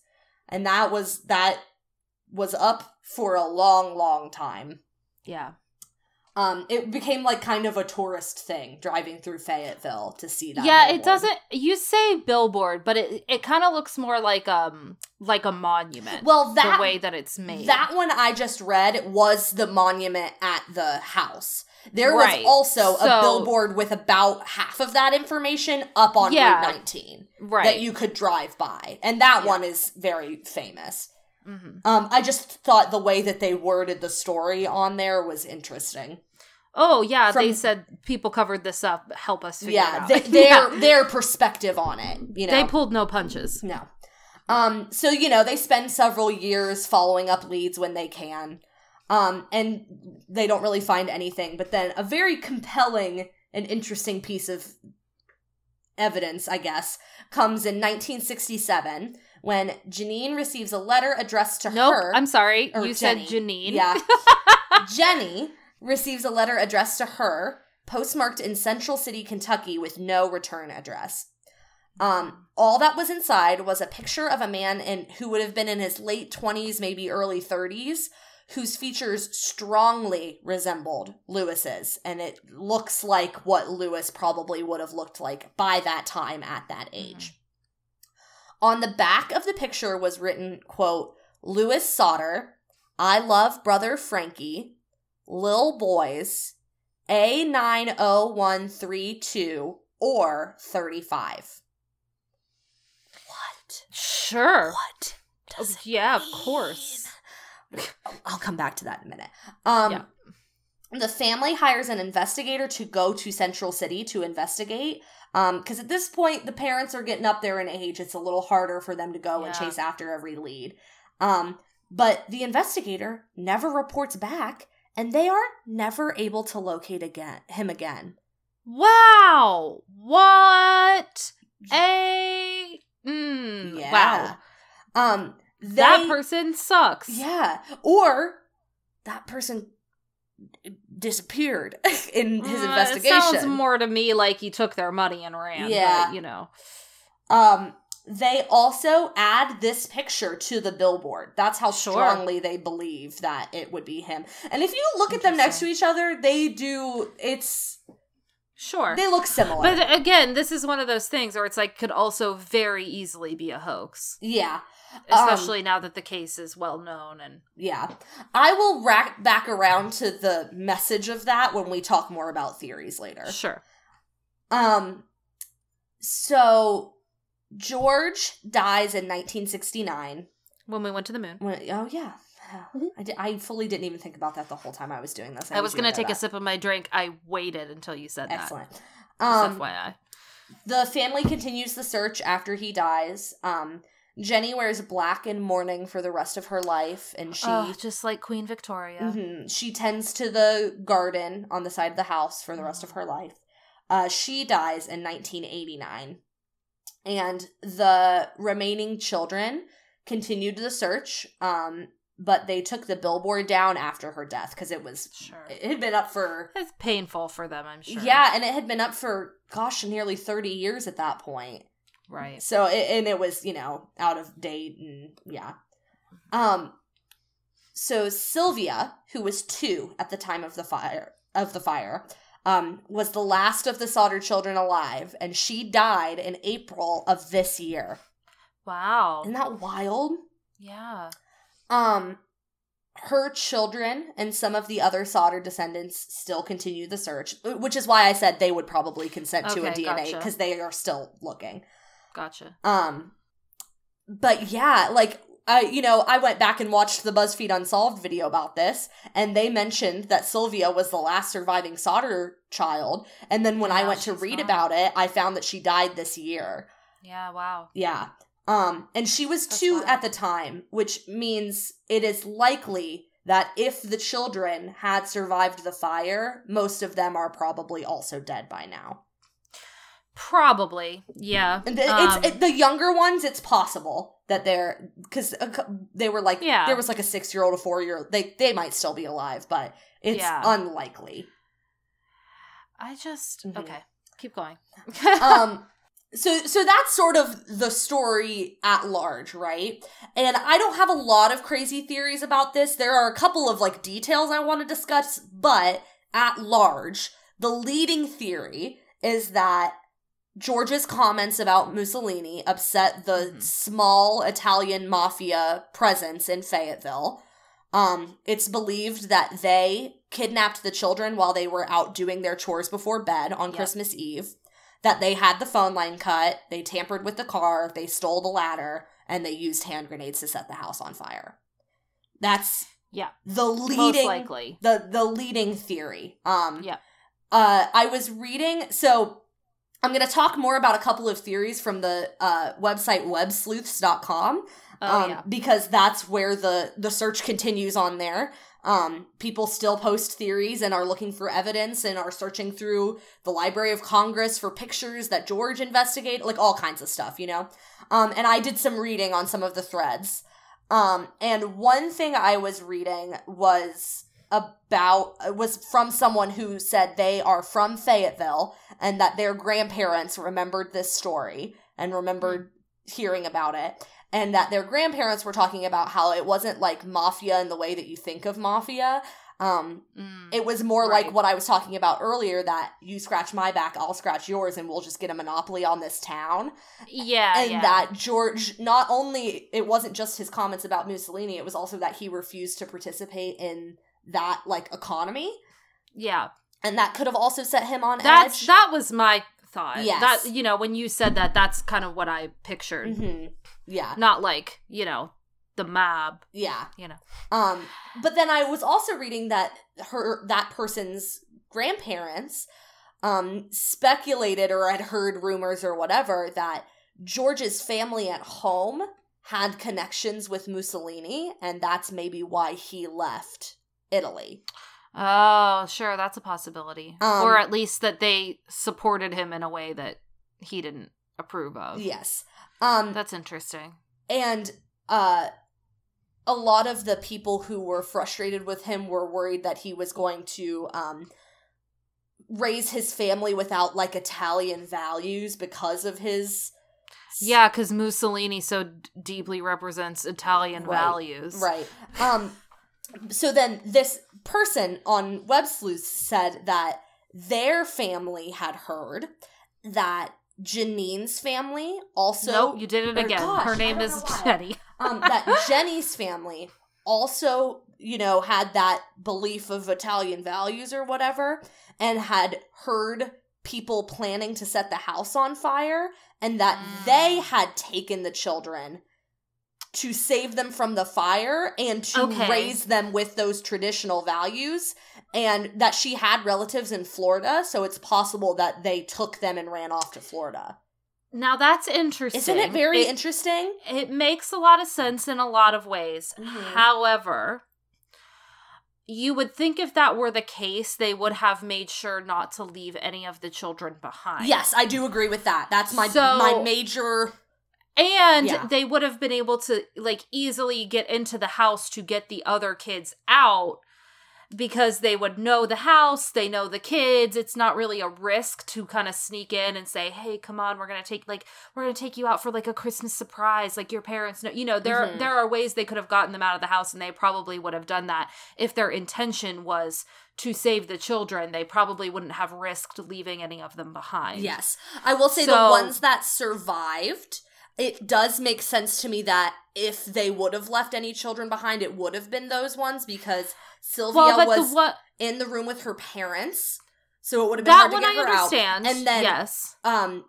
And that was that was up for a long, long time. Yeah. Um, it became like kind of a tourist thing driving through Fayetteville to see that. yeah, it doesn't you say billboard, but it it kind of looks more like um like a monument. Well, that the way that it's made. That one I just read was the monument at the house. There Right. was also So- a billboard with about half of that information up on Yeah. Route 19 right. that you could drive by. And that Yeah. one is very famous. Hmm Um, I just thought the way that they worded the story on there was interesting. Oh yeah, they said people covered this up. Help us figure Yeah, they, their their perspective on it, you know. they pulled no punches. No. Um, so you know, they spend several years following up leads when they can. Um, and they don't really find anything, but then a very compelling and interesting piece of evidence, I guess, comes in 1967 when Janine receives a letter addressed to Nope. her. I'm sorry. You Jenny. said Janine. Yeah. Jenny receives a letter addressed to her, postmarked in Central City, Kentucky, with no return address. Um, all that was inside was a picture of a man in who would have been in his late 20s, maybe early 30s, whose features strongly resembled Louis's, and it looks like what Louis probably would have looked like by that time at that age. On the back of the picture was written, quote, Louis Sodder, I love brother Frankie, Lil Boys, A90132, or 35. What? Sure. What? Does yeah, of course. I'll come back to that in a minute. Um, Yeah. the family hires an investigator to go to Central City to investigate. Because at this point, the parents are getting up there in age. It's a little harder for them to go and chase after every lead. Um, but the investigator never reports back, and they are never able to locate again him again. Wow. What a mm, Yeah. wow. Um, they, that person sucks. Yeah. Or that person disappeared in his Uh, investigation. It sounds more to me like he took their money and ran. Yeah. but, you know. Um, they also add this picture to the billboard. That's how Sure. strongly they believe that it would be him. And if you look at them next to each other, they do. It's Sure. they look similar. but again, this is one of those things where it's like could also very easily be a hoax, yeah, Um, especially now that the case is well known and yeah. I will rack back around to the message of that when we talk more about theories later. sure. Um, so George dies in 1969. When we went to the moon. When, oh yeah, I, di- I fully didn't even think about that the whole time I was doing this. I was gonna know take a sip of my drink. I waited until you said that. Excellent. Um, FYI. the family continues the search after he dies. Um, Jenny wears black in mourning for the rest of her life, and she Oh, just like Queen Victoria. Mhm. she tends to the garden on the side of the house for the rest of her life. Uh, she dies in 1989, and the remaining children continued the search. Um, but they took the billboard down after her death because it was Sure. it had been up for It's painful for them, I'm sure. yeah, and it had been up for gosh nearly 30 years at that point. Right. So it, and it was, you know, out of date and yeah. Um so Sylvia, who was 2 at the time of the fire of the fire, um was the last of the Sodder children alive and she died in April of this year. Wow. Isn't that wild? Yeah. Um her children and some of the other Sodder descendants still continue the search, which is why I said they would probably consent to a Okay, DNA gotcha. because they are still looking. Gotcha. Um, but yeah, like I, you know, I went back and watched the BuzzFeed Unsolved video about this, and they mentioned that Sylvia was the last surviving Sodder child. And then when I went to read not. about it, I found that she died this year. Yeah, wow. Yeah. Um, and she was That's two wild. at the time, which means it is likely that if the children had survived the fire, most of them are probably also dead by now. Probably. Yeah. And the, Um, it's it, the younger ones. It's possible that they're because they were like Yeah. there was like a six year old, a four year old. They they might still be alive, but it's Yeah. unlikely. I just Mhm. okay. Keep going. um so so that's sort of the story at large right and i don't have a lot of crazy theories about this there are a couple of like details i want to discuss but at large the leading theory is that george's comments about mussolini upset the Mhm. small italian mafia presence in fayetteville um it's believed that they kidnapped the children while they were out doing their chores before bed on Yep. christmas eve that they had the phone line cut, they tampered with the car, they stole the ladder, and they used hand grenades to set the house on fire. That's Yeah. the leading likely. the the leading theory. Um Yeah. uh I was reading so I'm going to talk more about a couple of theories from the uh website websleuths.com Oh um, yeah. because that's where the the search continues on there. Um, people still post theories and are looking for evidence and are searching through the Library of Congress for pictures that George investigated, like all kinds of stuff, you know. Um, and I did some reading on some of the threads. Um, and one thing I was reading was about was from someone who said they are from Fayetteville and that their grandparents remembered this story and remembered hearing about it and that their grandparents were talking about how it wasn't like mafia in the way that you think of mafia um Mm. it was more Right. like what i was talking about earlier that you scratch my back i'll scratch yours and we'll just get a monopoly on this town yeah. and yeah. that george not only it wasn't just his comments about mussolini it was also that he refused to participate in that like economy yeah. and that could have also set him on That's edge that was my thought. Yes. That you know, when you said that, that's kind of what I pictured. hmm yeah Not like, you know, the mob, Yeah. you know. Um, but then I was also reading that her that person's grandparents um speculated or had heard rumors or whatever that George's family at home had connections with Mussolini and that's maybe why he left Italy. Oh, sure, that's a possibility. Um, or at least that they supported him in a way that he didn't approve of. Yes. Um That's interesting. and uh a lot of the people who were frustrated with him were worried that he was going to um raise his family without like Italian values because of his Yeah, because Mussolini so d- deeply represents Italian Right, values. right um so then this person on web sleuth said that their family had heard that Janine's family also nope, you did it or again. gosh, Her name is. Jenny. um, that Jenny's family also, you know, had that belief of Italian values or whatever, and had heard people planning to set the house on fire, and that Mm. they had taken the children to save them from the fire and to Okay. raise them with those traditional values and that she had relatives in Florida so it's possible that they took them and ran off to Florida. Now that's interesting. Isn't it very it, interesting? it makes a lot of sense in a lot of ways. Mhm. However, you would think if that were the case, they would have made sure not to leave any of the children behind. Yes, I do agree with that. That's my So- my major. And Yeah. they would have been able to like easily get into the house to get the other kids out because they would know the house, they know the kids. It's not really a risk to kind of sneak in and say, "Hey, come on, we're going to take like we're going to take you out for like a Christmas surprise like your parents know." You know, there Mhm. there are ways they could have gotten them out of the house and they probably would have done that if their intention was to save the children. They probably wouldn't have risked leaving any of them behind. Yes, I will say the ones that survived. It does make sense to me that if they would have left any children behind, it would have been those ones because Sylvia Well, was the what in the room with her parents, so it would have been that hard to one get I her understand. out. And then, yes, um,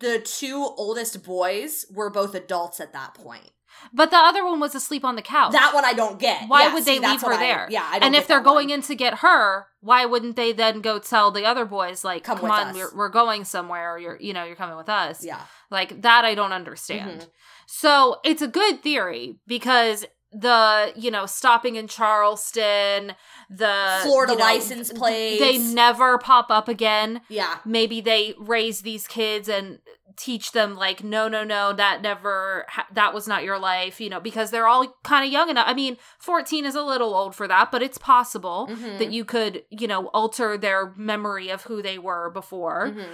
the two oldest boys were both adults at that point. but the other one was asleep on the couch. That one I don't get. Why Yeah, would see, they leave her I- there? yeah, I don't and if they're going in to get her, why wouldn't they then go tell the other boys like, Come "Come, on, we're, we're going somewhere. Or you're, you know, you're coming with us." yeah, Like that, I don't understand. Mhm. So it's a good theory because the you know stopping in Charleston, the Florida you know, license plates. they never pop up again. yeah, maybe they raise these kids and teach them like no no no that never ha- that was not your life you know because they're all kind of young enough i mean 14 is a little old for that but it's possible Mhm. that you could you know alter their memory of who they were before Mhm.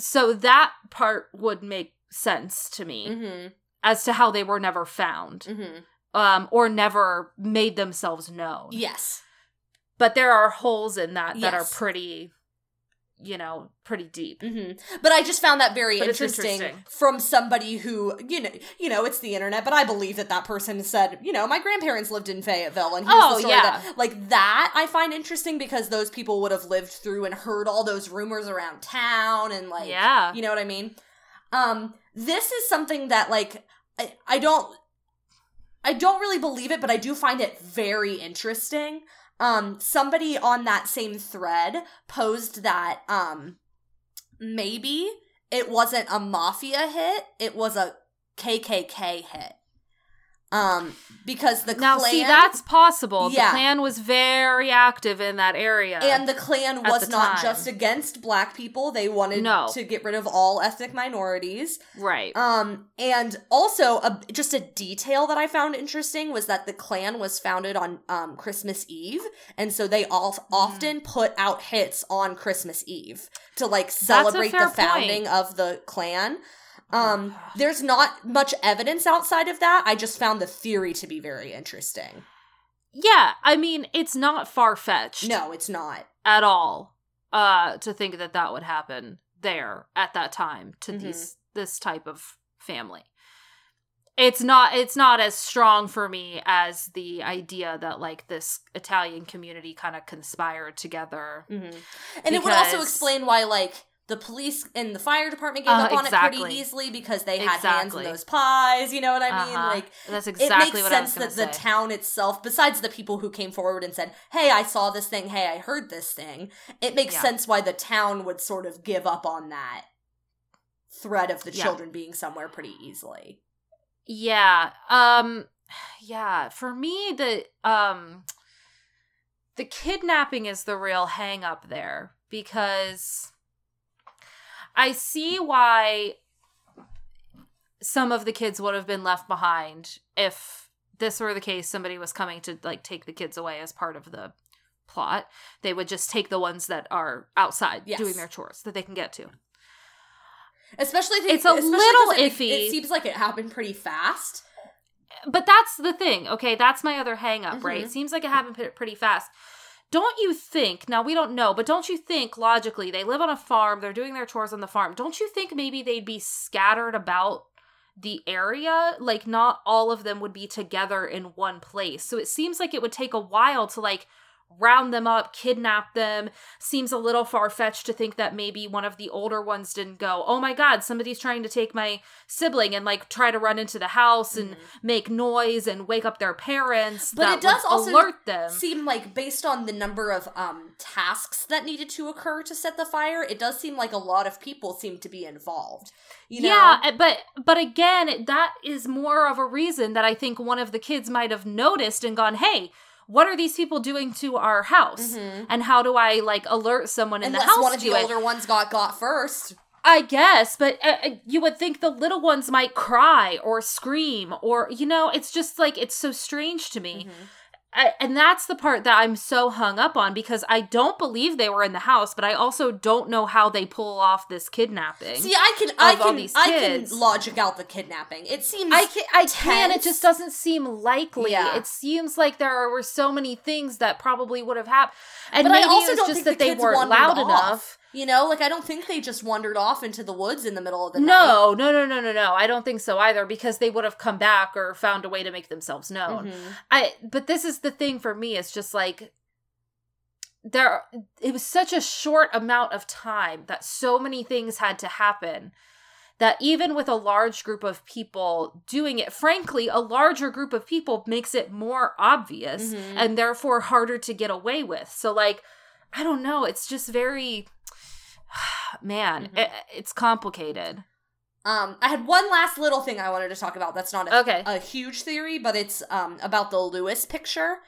So that part would make sense to me Mhm. as to how they were never found Mhm. um or never made themselves known Yes. but there are holes in that that are pretty you know pretty deep hmm But I just found that very interesting, interesting. from somebody who, you know, you know, it's the internet, but I believe that that person said, you know, my grandparents lived in Fayetteville, and Oh, yeah. that, like that, I find interesting because those people would have lived through and heard all those rumors around town, and like, Yeah. you know what I mean. Um, this is something that like I, I don't, I don't really believe it, but I do find it very interesting. Um, somebody on that same thread posed that um maybe it wasn't a mafia hit, it was a KKK hit. Um, because the Now, Klan see, that's possible. Yeah. The Klan was very active in that area. and the Klan at was the not time. just against black people; they wanted No. to get rid of all ethnic minorities. right. Um, and also a, just a detail that I found interesting was that the Klan was founded on um Christmas Eve, and so they all Mm. often put out hits on Christmas Eve to like celebrate the founding point. of the Klan. Um, there's not much evidence outside of that. I just found the theory to be very interesting. yeah, I mean, it's not far fetched No, it's not. at all uh, to think that that would happen there at that time to Mhm. these this type of family. It's not it's not as strong for me as the idea that like this Italian community kind of conspired together. hmm And it would also explain why, like, the police and the fire department gave Uh, up on it pretty easily because they had hands in those pies. You know what I mean? Uh-huh. Like That's it exactly makes what I was sense that the town itself, besides the people who came forward and said, "Hey, I saw this thing. Hey, I heard this thing," it makes Yeah. sense why the town would sort of give up on that threat of the Yeah. children being somewhere pretty easily. Yeah. Um yeah, for me the um the kidnapping is the real hang up there because I see why some of the kids would have been left behind if this were the case somebody was coming to like take the kids away as part of the plot. They would just take the ones that are outside Yes. doing their chores that they can get to. Especially, if- It's a especially little it, iffy. It seems like it happened pretty fast. but that's the thing okay that's my other hang up right Mhm. it seems like it happened pre- pretty fast don't you think now we don't know but don't you think logically they live on a farm they're doing their chores on the farm. Don't you think maybe they'd be scattered about the area? Like not all of them would be together in one place. So it seems like it would take a while to like round them up kidnap them seems a little far-fetched to think that maybe one of the older ones didn't go oh my god somebody's trying to take my sibling and like try to run into the house and make noise and wake up their parents Mm-hmm. But that it does also alert them Seem like based on the number of um tasks that needed to occur to set the fire, it does seem like a lot of people seem to be involved. You know? yeah but but again that is more of a reason that i think one of the kids might have noticed and gone hey what are these people doing to our house Mhm. and how do i like alert someone in Unless the house one of the it? older ones got got first. I guess, but uh, uh, you would think the little ones might cry or scream or, you know, it's just like, it's so strange to me. Mm-hmm. I, and that's the part that I'm so hung up on because I don't believe they were in the house, but I also don't know how they pull off this kidnapping. See, I can, I can, I can logic out the kidnapping. It seems I can, I can. It just doesn't seem likely. Yeah. It seems like there were so many things that probably would have happened, and but maybe I also it was don't just think that the they weren't loud enough. You know, like I don't think they just wandered off into the woods in the middle of the night. No, no, no, no, no, no. I don't think so either because they would have come back or found a way to make themselves known. Mhm. I but this is the thing for me it's just like there it was such a short amount of time that so many things had to happen that even with a large group of people doing it frankly a larger group of people makes it more obvious Mhm. and therefore harder to get away with so like i don't know it's just very man Mhm. it, it's complicated Um, I had one last little thing I wanted to talk about. That's not a, Okay. a huge theory, but it's um about the Louis picture,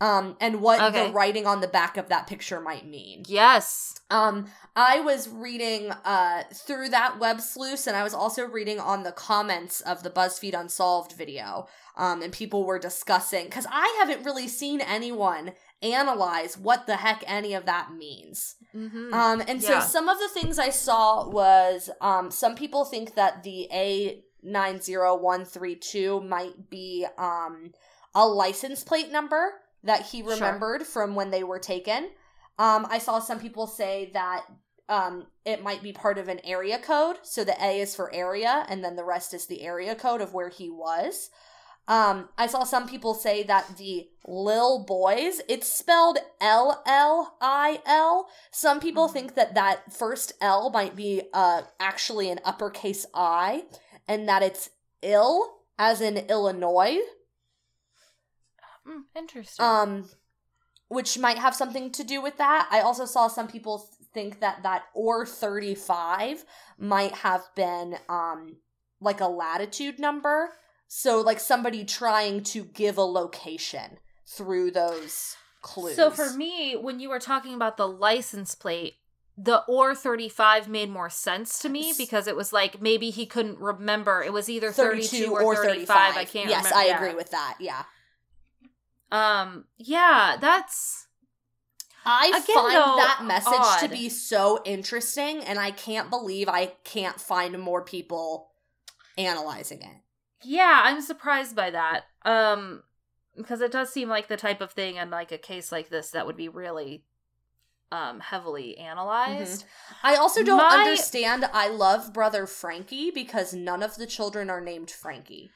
um, and what Okay. the writing on the back of that picture might mean. yes Um, I was reading uh through that web sleuth, and I was also reading on the comments of the BuzzFeed Unsolved video. Um, and people were discussing because I haven't really seen anyone analyze what the heck any of that means. mm-hmm. Um, and so some of the things I saw was um, some people think that the A nine zero one three two might be um, a license plate number that he Sure. remembered from when they were taken. Um, I saw some people say that um, it might be part of an area code. So the A is for area, and then the rest is the area code of where he was. Um, I saw some people say that the Lil Boys, it's spelled L L I L. Some people Mhm. think that that first L might be uh actually an uppercase I, and that it's ill as in Illinois. Mm, interesting Um, which might have something to do with that. I also saw some people think that that or thirty five might have been um like a latitude number. So like somebody trying to give a location through those clues. So for me, when you were talking about the license plate, the or 35 made more sense to me because it was like maybe he couldn't remember. It was either 32 32 or, or 35. 35. I can't yes, remember. I Yeah. agree with that. Yeah. Um yeah, that's I Again, find though, that message to be so interesting, and I can't believe I can't find more people analyzing it. Yeah, I'm surprised by that. Um because it does seem like the type of thing in like a case like this that would be really um heavily analyzed. I also don't My- understand. I love brother Frankie because none of the children are named Frankie.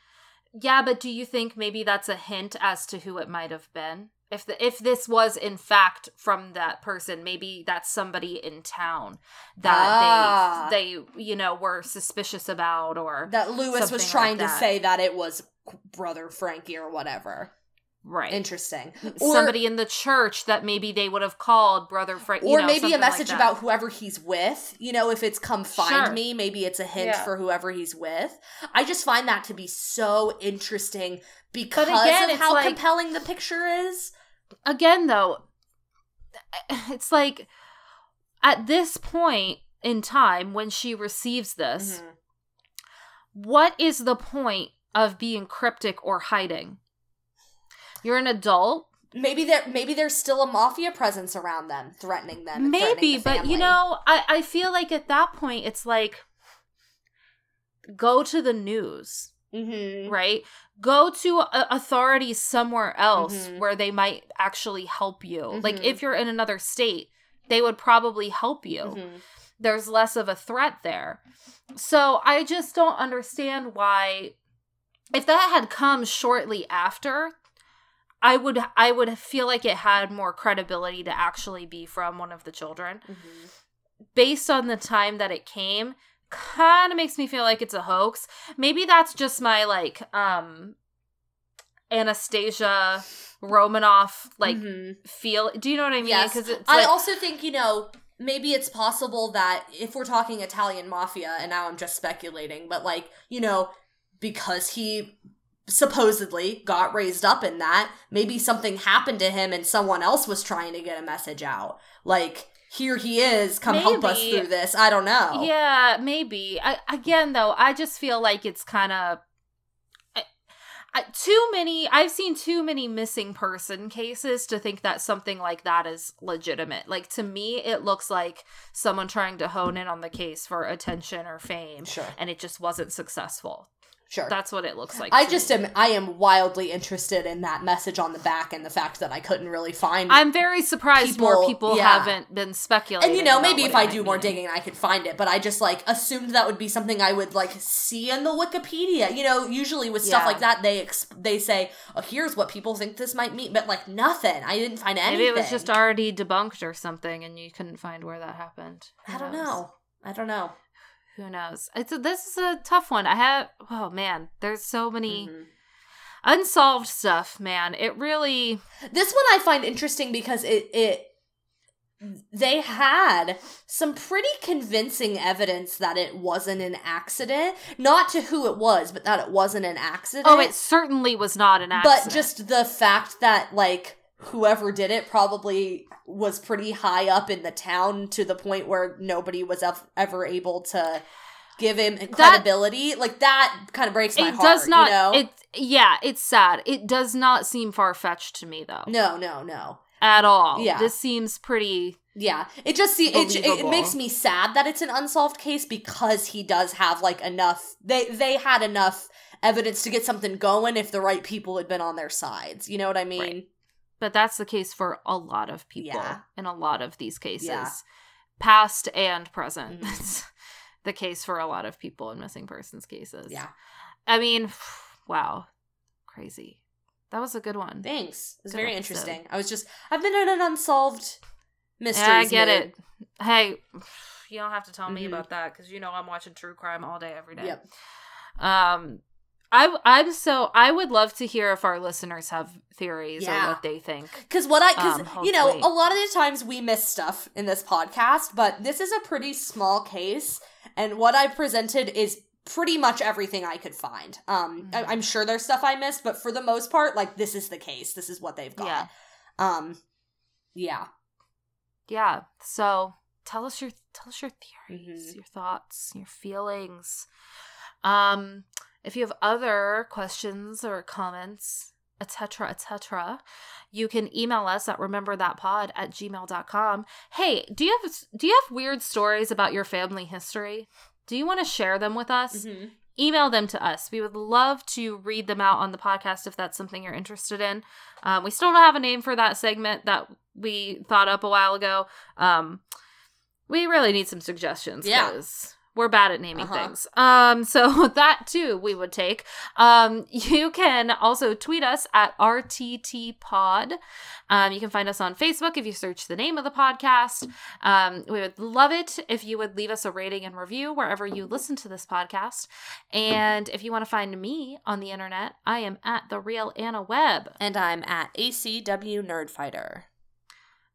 Yeah, but do you think maybe that's a hint as to who it might have been? If the if this was in fact from that person maybe that's somebody in town that Ah. they they you know were suspicious about or that Louis was trying like to say that it was brother Frankie or whatever. right Interesting. Or, somebody in the church that maybe they would have called brother frank you or know, maybe a something like message about whoever he's with. You know, if it's come find Sure. me, maybe it's a hint Yeah. for whoever he's with. I just find that to be so interesting because again, of how like- compelling the picture is. again though it's like at this point in time when she receives this Mhm. what is the point of being cryptic or hiding you're an adult Maybe there maybe there's still a mafia presence around them, threatening them. and threatening maybe the but you know I, I feel like at that point it's like go to the news Mhm. right go to authorities somewhere else Mhm. where they might actually help you like Mhm. if you're in another state they would probably help you Mhm. there's less of a threat there. So I just don't understand why if that had come shortly after I would I would feel like it had more credibility to actually be from one of the children. Mhm. Based on the time that it came, kind of makes me feel like it's a hoax. Maybe that's just my like um Anastasia Romanoff like Mhm. feel. Do you know what I mean? Yes. Because it's I like, also think, you know, maybe it's possible that if we're talking Italian mafia, and now I'm just speculating, but like, you know, because he supposedly got raised up in that, maybe something happened to him and someone else was trying to get a message out. Like, here he is, come help us through this. I don't know. Yeah, maybe. I, again, though, I just feel like it's kind of too many. I've seen too many missing person cases to think that something like that is legitimate. Like to me, it looks like someone trying to hone in on the case for attention or fame, Sure. and it just wasn't successful. Sure. That's what it looks like. I just me. am I am wildly interested in that message on the back and the fact that I couldn't really find I'm very surprised more People- people yeah. haven't been speculating. and you know maybe if i do more mean. digging i could find it but i just like assumed that would be something i would like see in the wikipedia you know usually with stuff Yeah. like that they ex- they say oh here's what people think this might mean but like nothing i didn't find anything Maybe it was just already debunked or something, and you couldn't find where that happened. Who i don't knows? know i don't know Who knows? It's a, this is a tough one. I have oh man, there's so many Mhm. unsolved stuff. Man, it really this one i find interesting because it it they had some pretty convincing evidence that it wasn't an accident not to who it was but that it wasn't an accident oh, it certainly was not an accident. But just the fact that like whoever did it probably was pretty high up in the town to the point where nobody was ever able to give him credibility. like that kind of breaks my it heart. does not. You know? It yeah, it's sad. It does not seem far fetched to me though no, no, no. at all. Yeah. this seems pretty. Yeah, it just see it, it, it makes me sad that it's an unsolved case because he does have like enough. They they had enough evidence to get something going if the right people had been on their sides. You know what I mean? Right. But that's the case for a lot of people Yeah. in a lot of these cases, Yeah. past and present. Mhm. That's the case for a lot of people in missing persons cases. Yeah. I mean, wow, crazy. That was a good one. Thanks. It's Good very episode. interesting. I was just I've been in an unsolved mystery. Yeah, I get mood. it. Hey, you don't have to tell me Mhm. about that because you know I'm watching true crime all day, every day. Yep. Um, I I'm so I would love to hear if our listeners have theories Yeah. or what they think. Because what I, because Um, you know, a lot of the times we miss stuff in this podcast, but this is a pretty small case, and what I presented is pretty much everything I could find. Um, I, Mhm. I'm sure there's stuff I missed, but for the most part, like this is the case. This is what they've got. Yeah. Um, yeah. Yeah. So tell us your tell us your theories, Mhm. your thoughts, your feelings. Um, if you have other questions or comments, etc., etc., you can email us at rememberthatpod at gmail.com. Hey, do you have do you have weird stories about your family history? Do you want to share them with us? Mhm. email them to us. We would love to read them out on the podcast if that's something you're interested in. Um, we still don't have a name for that segment that we thought up a while ago. Um, we really need some suggestions Yeah. We're bad at naming Uh-huh. things. Um, so that too we would take. Um, you can also tweet us at RTT Pod. Um, you can find us on Facebook if you search the name of the podcast. Um, we would love it if you would leave us a rating and review wherever you listen to this podcast. And if you want to find me on the internet, I am at the real Anna Webb. And I'm at ACW Nerdfighter.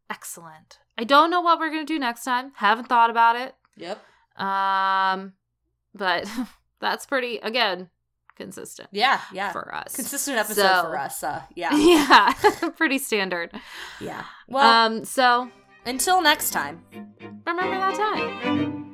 Excellent. I don't know what we're gonna do next time. Haven't thought about it. Yep. Um, but that's pretty again consistent Yeah, yeah. for us. Consistent episode So- for us. Uh, yeah. yeah, pretty standard. Yeah. Well, um, so until next time. remember that time.